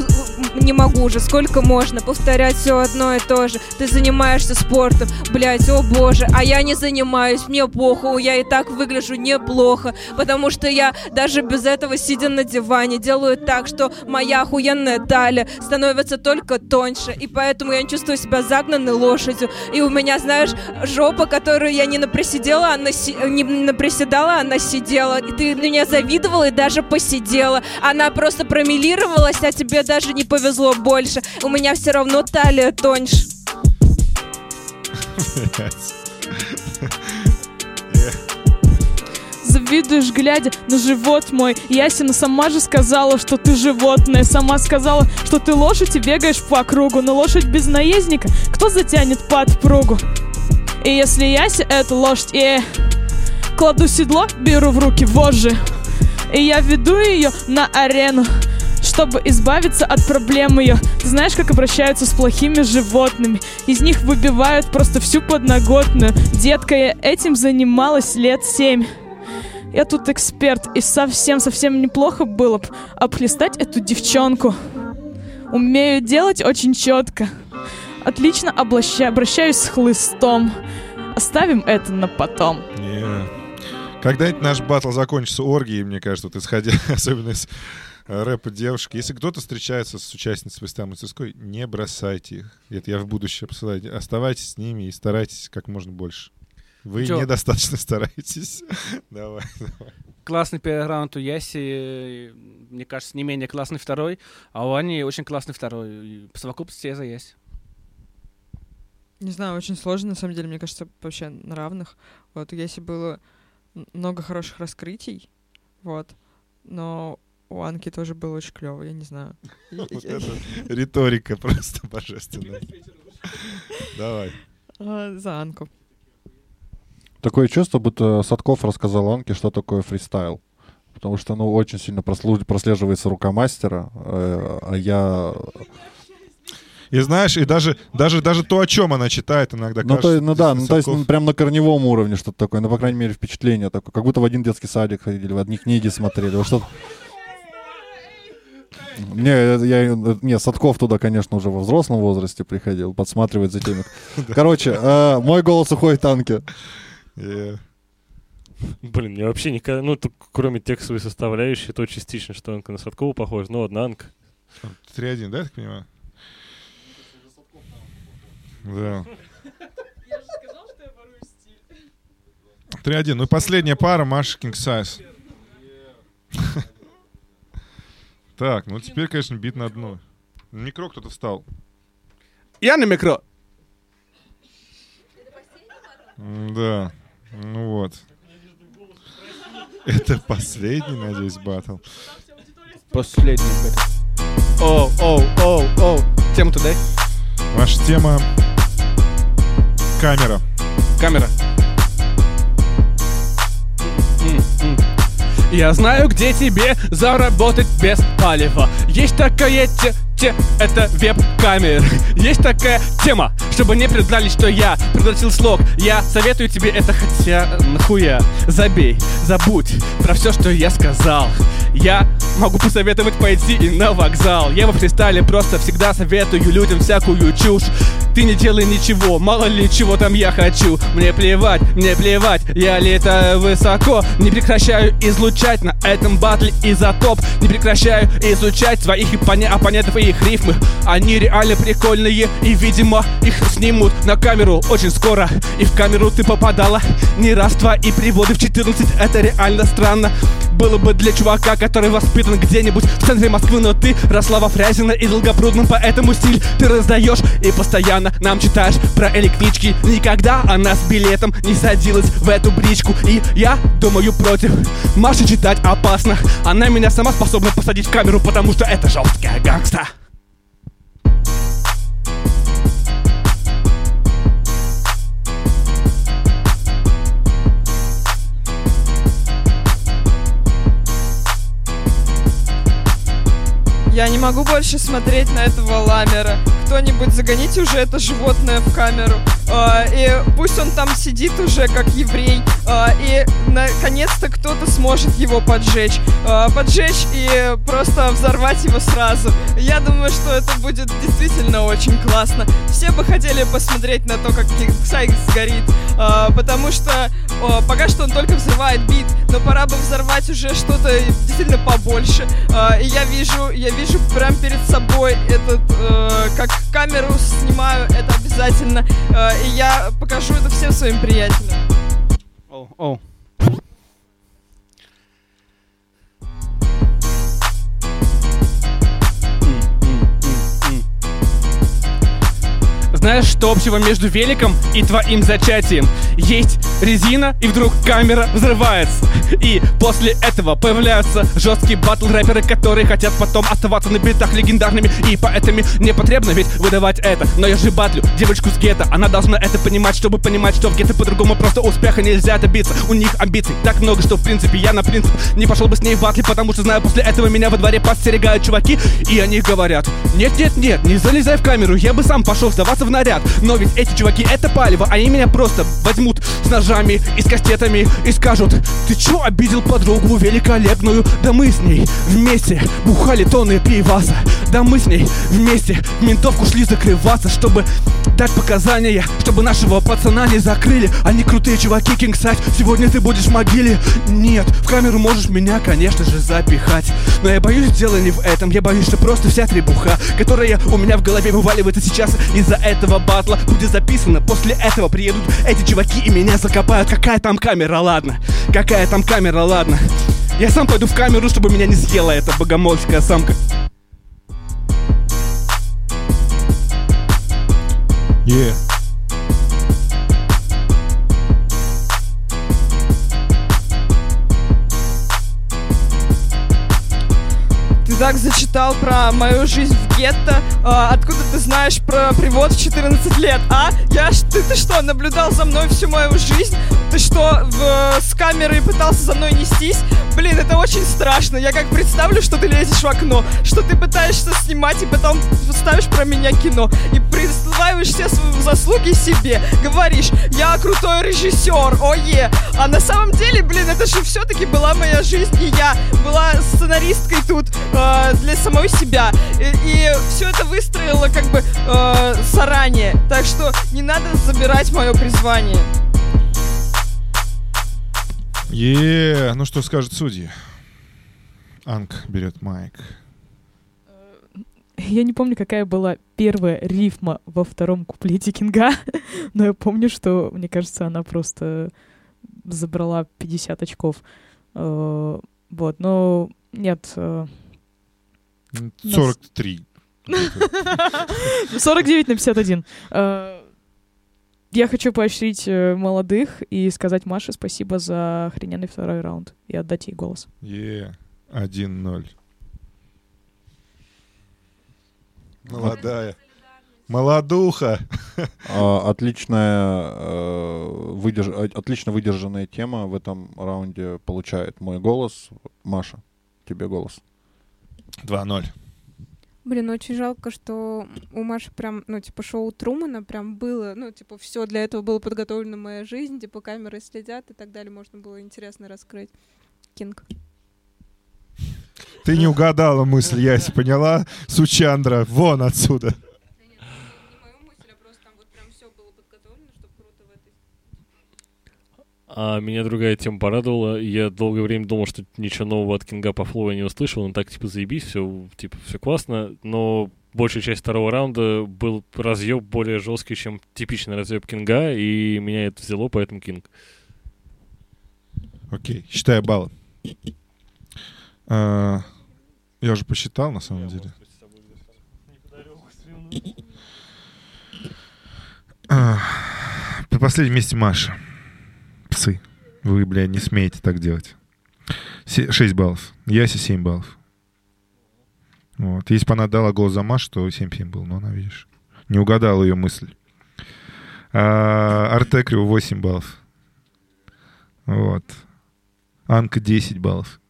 не могу уже. Сколько можно повторять все одно и то же? Ты занимаешься спортом, блять, о боже, а я не занимаюсь. Мне похуй, я и так выгляжу неплохо, потому что я даже без этого, сидя на диване, делаю так, что моя охуенная талия становится только тоньше, и поэтому я не чувствую себя загнанной лошадью. И у меня, знаешь, жопа, которую я не наприсидела, она си- не наприседала, она сидела. И ты меня завидовала и даже посидела. Она просто промелировалась, а тебе даже не повезло больше. У меня все равно талия тоньше. Завидуешь, глядя на живот мой. Ясина сама же сказала, что ты животное. Сама сказала, что ты лошадь и бегаешь по кругу. Но лошадь без наездника, кто затянет подпругу? И если Яся это лошадь, и кладу седло, беру в руки вожжи. И я веду ее на арену, чтобы избавиться от проблем ее. Ты знаешь, как обращаются с плохими животными? Из них выбивают просто всю подноготную. Детка, я этим занималась лет семь. Я тут эксперт, и совсем-совсем неплохо было бы обхлестать эту девчонку. Умею делать очень четко. Отлично облаща- обращаюсь с хлыстом. Оставим это на потом. Не. Когда-нибудь наш батл закончится оргией, мне кажется, вот исходя особенно из э, рэпа девушек. Если кто-то встречается с участницей постоянной мастерской, не бросайте их. Это я в будущее посылаю. Оставайтесь с ними и старайтесь как можно больше. Вы Чё? недостаточно стараетесь. Давай, давай. Классный первый раунд у Яси, мне кажется, не менее классный второй, а у Ани очень классный второй. И По совокупности я за Яси. Не знаю, очень сложно, на самом деле, мне кажется, вообще на равных. Вот, если было много хороших раскрытий, вот, но у Анки тоже было очень клево, я не знаю. Риторика просто божественная. Давай. а, За Анку. Такое чувство, будто Садков рассказал Анке, что такое фристайл. Потому что, ну, очень сильно прослеживается рука мастера, э, а я... И знаешь, и даже, даже, даже то, о чем она читает, иногда Ну, то, кажется, ну да, ну, то есть ну, прям на корневом уровне что-то такое, ну, по крайней мере, впечатление такое. Как будто в один детский садик ходили, в одни книги смотрели. Вот что Не, я, не, Садков туда, конечно, уже во взрослом возрасте приходил, подсматривать за теми. Короче, э, мой голос уходит танки. Yeah. Блин, мне вообще никогда, ну, тут, кроме текстовой составляющей, то частично, что Анка на Садкову похож, но одна Анка. 3-1, да, я так понимаю? Да. 3-1. Ну и последняя пара Маша King Size. Так, ну теперь, конечно, бит на дно. Микро кто-то встал. Я на микро. Да. Ну вот. Это последний, надеюсь, батл. Последний. блядь. Оу, оу, оу, оу. Тему туда. Ваша тема — камера. Камера. Я знаю, где тебе заработать без палева. Есть такая те, те, это веб-камера. Есть такая тема, чтобы не признали, что я превратил слог. Я советую тебе это, хотя нахуя. Забей, забудь про все, что я сказал. Я могу посоветовать пойти и на вокзал. Я во фристайле просто всегда советую людям всякую чушь. Ты не делай ничего, мало ли чего там я хочу. Мне плевать, мне плевать, я летаю высоко. Не прекращаю излучать на этом батле изотоп. Не прекращаю изучать своих оппоне- оппонентов и их рифмы. Они реально прикольные и, видимо, их снимут на камеру очень скоро. И в камеру ты попадала не раз, твои приводы в 14, это реально странно. Было бы для чувака, который воспитан где-нибудь в центре Москвы, но ты росла во Фрязино и Долгопрудном, поэтому стиль ты раздаешь и постоянно нам читаешь про электрички. Никогда она с билетом не садилась в эту бричку, и я думаю против. Маши читать опасно, она меня сама способна посадить в камеру, потому что это жесткая гангста. Я не могу больше смотреть на этого ламера. Кто-нибудь загоните уже это животное в камеру. А, и пусть он там сидит уже как еврей. А, и наконец-то кто-то сможет его поджечь. А, поджечь и просто взорвать его сразу. Я думаю, что это будет действительно очень классно. Все бы хотели посмотреть на то, как Сайкс горит. А, потому что о, пока что он только взрывает бит, но пора бы взорвать уже что-то действительно побольше. А, и я вижу, я вижу прям перед собой этот, э, как камеру снимаю, это обязательно. Э, и я покажу это всем своим приятелям. Оу, оу. Знаешь, что общего между великом и твоим зачатием? Есть резина, и вдруг камера взрывается. И после этого появляются жесткие батл-рэперы, которые хотят потом оставаться на битах легендарными и поэтому не потребно ведь выдавать это. Но я же батлю девочку с гетто, она должна это понимать, чтобы понимать, что в гетто по-другому просто успеха нельзя добиться. У них амбиций так много, что в принципе я на принцип не пошел бы с ней в батли, потому что знаю, после этого меня во дворе подстерегают чуваки, и они говорят, нет-нет-нет, не залезай в камеру, я бы сам пошел сдаваться в наряд. Но ведь эти чуваки это палево, они меня просто возьмут с ножами и с кастетами и скажут, ты чё обидел подругу великолепную? Да мы с ней вместе бухали тонны пиваса. Да мы с ней вместе в ментовку шли закрываться, чтобы дать показания, чтобы нашего пацана не закрыли. Они крутые чуваки, Size, сегодня ты будешь в могиле. Нет, в камеру можешь меня, конечно же, запихать. Но я боюсь, дело не в этом, я боюсь, что просто вся требуха, которая у меня в голове вываливается сейчас из-за этого батла, будет записана. После этого приедут эти чуваки и меня закопают. Какая там камера, ладно? Какая там камера, ладно? Я сам пойду в камеру, чтобы меня не съела эта богомольская самка. Yeah. Так зачитал про мою жизнь в гетто. А, откуда ты знаешь про привод в 14 лет, а? Я ж, ты, ты что, наблюдал за мной всю мою жизнь? Ты что, в, с камерой пытался за мной нестись? блин, это очень страшно. Я как представлю, что ты лезешь в окно, что ты пытаешься снимать и потом ставишь про меня кино. И присваиваешь все свои заслуги себе. Говоришь, я крутой режиссер, ое. А на самом деле, блин, это же все-таки была моя жизнь. И я была сценаристкой тут э, для самой себя. И, и все это выстроила как бы э, заранее. Так что не надо забирать мое призвание. Е, ну что скажут судьи? Анг берет майк. Я не помню, какая была первая рифма во втором куплете Кинга, но я помню, что, мне кажется, она просто забрала 50 очков. Э, Вот, но нет, э, 43. 49 на 51. Э, Я хочу поощрить э, молодых и сказать Маше спасибо за охрененный второй раунд и отдать ей голос. Е, 1-0. Молодая. Молодуха. А, Отличная, э, выдерж- отлично выдержанная тема в этом раунде получает мой голос. Маша, тебе голос. 2-0. Блин, очень жалко, что у Маши прям, ну, типа, шоу Трумана прям было, ну, типа, все для этого было подготовлено моя жизнь, типа, камеры следят и так далее, можно было интересно раскрыть. Кинг. Ты не угадала мысль, Яси, поняла? Сучандра, вон отсюда. А меня другая тема порадовала. Я долгое время думал, что ничего нового от Кинга по flow я не услышал. Он так, типа, заебись, все, типа, все классно. Но большая часть второго раунда был разъеб более жесткий, чем типичный разъеб Кинга, и меня это взяло, поэтому Кинг. Окей, считаю баллы. А, Я уже посчитал, на самом деле. А, При последнем месте Маша. Псы. Вы, бля, не смеете так делать. 6 баллов. Яси 7 баллов. Вот. Если бы она дала голос за Машу, то 7-7 был. Но она, видишь, не угадала ее мысль. А, Артекрио 8 баллов. Вот. Анка 10 баллов.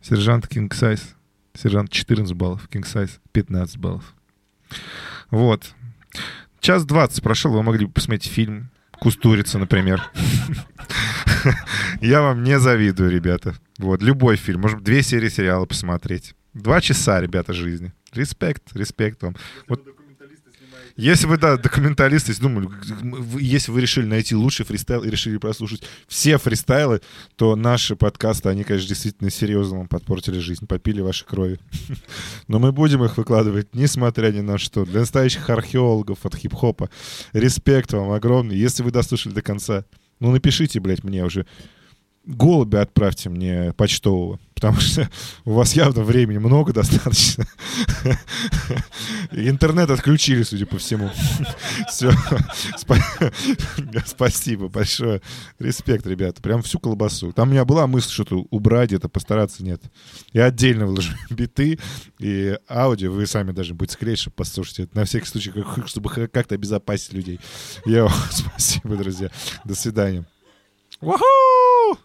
Сержант Size. Сержант 14 баллов. Size 15 баллов. Вот. Час 20 прошел, вы могли бы посмотреть фильм Кустурица, например. Я вам не завидую, ребята. Вот, любой фильм. Может, две серии сериала посмотреть. Два часа, ребята, жизни. Респект, респект вам. Вот если вы, да, документалисты, если думали, если вы решили найти лучший фристайл и решили прослушать все фристайлы, то наши подкасты, они, конечно, действительно серьезно вам подпортили жизнь, попили ваши крови. Но мы будем их выкладывать, несмотря ни на что. Для настоящих археологов от хип-хопа. Респект вам огромный. Если вы дослушали до конца, ну напишите, блядь, мне уже голубя отправьте мне почтового, потому что у вас явно времени много достаточно. Интернет отключили, судя по всему. Все. Спасибо большое. Респект, ребята. Прям всю колбасу. Там у меня была мысль что-то убрать, это постараться, нет. Я отдельно выложу биты и аудио. Вы сами даже будете склеить, чтобы послушать это. На всякий случай, чтобы как-то обезопасить людей. Я спасибо, друзья. До свидания. Ваху!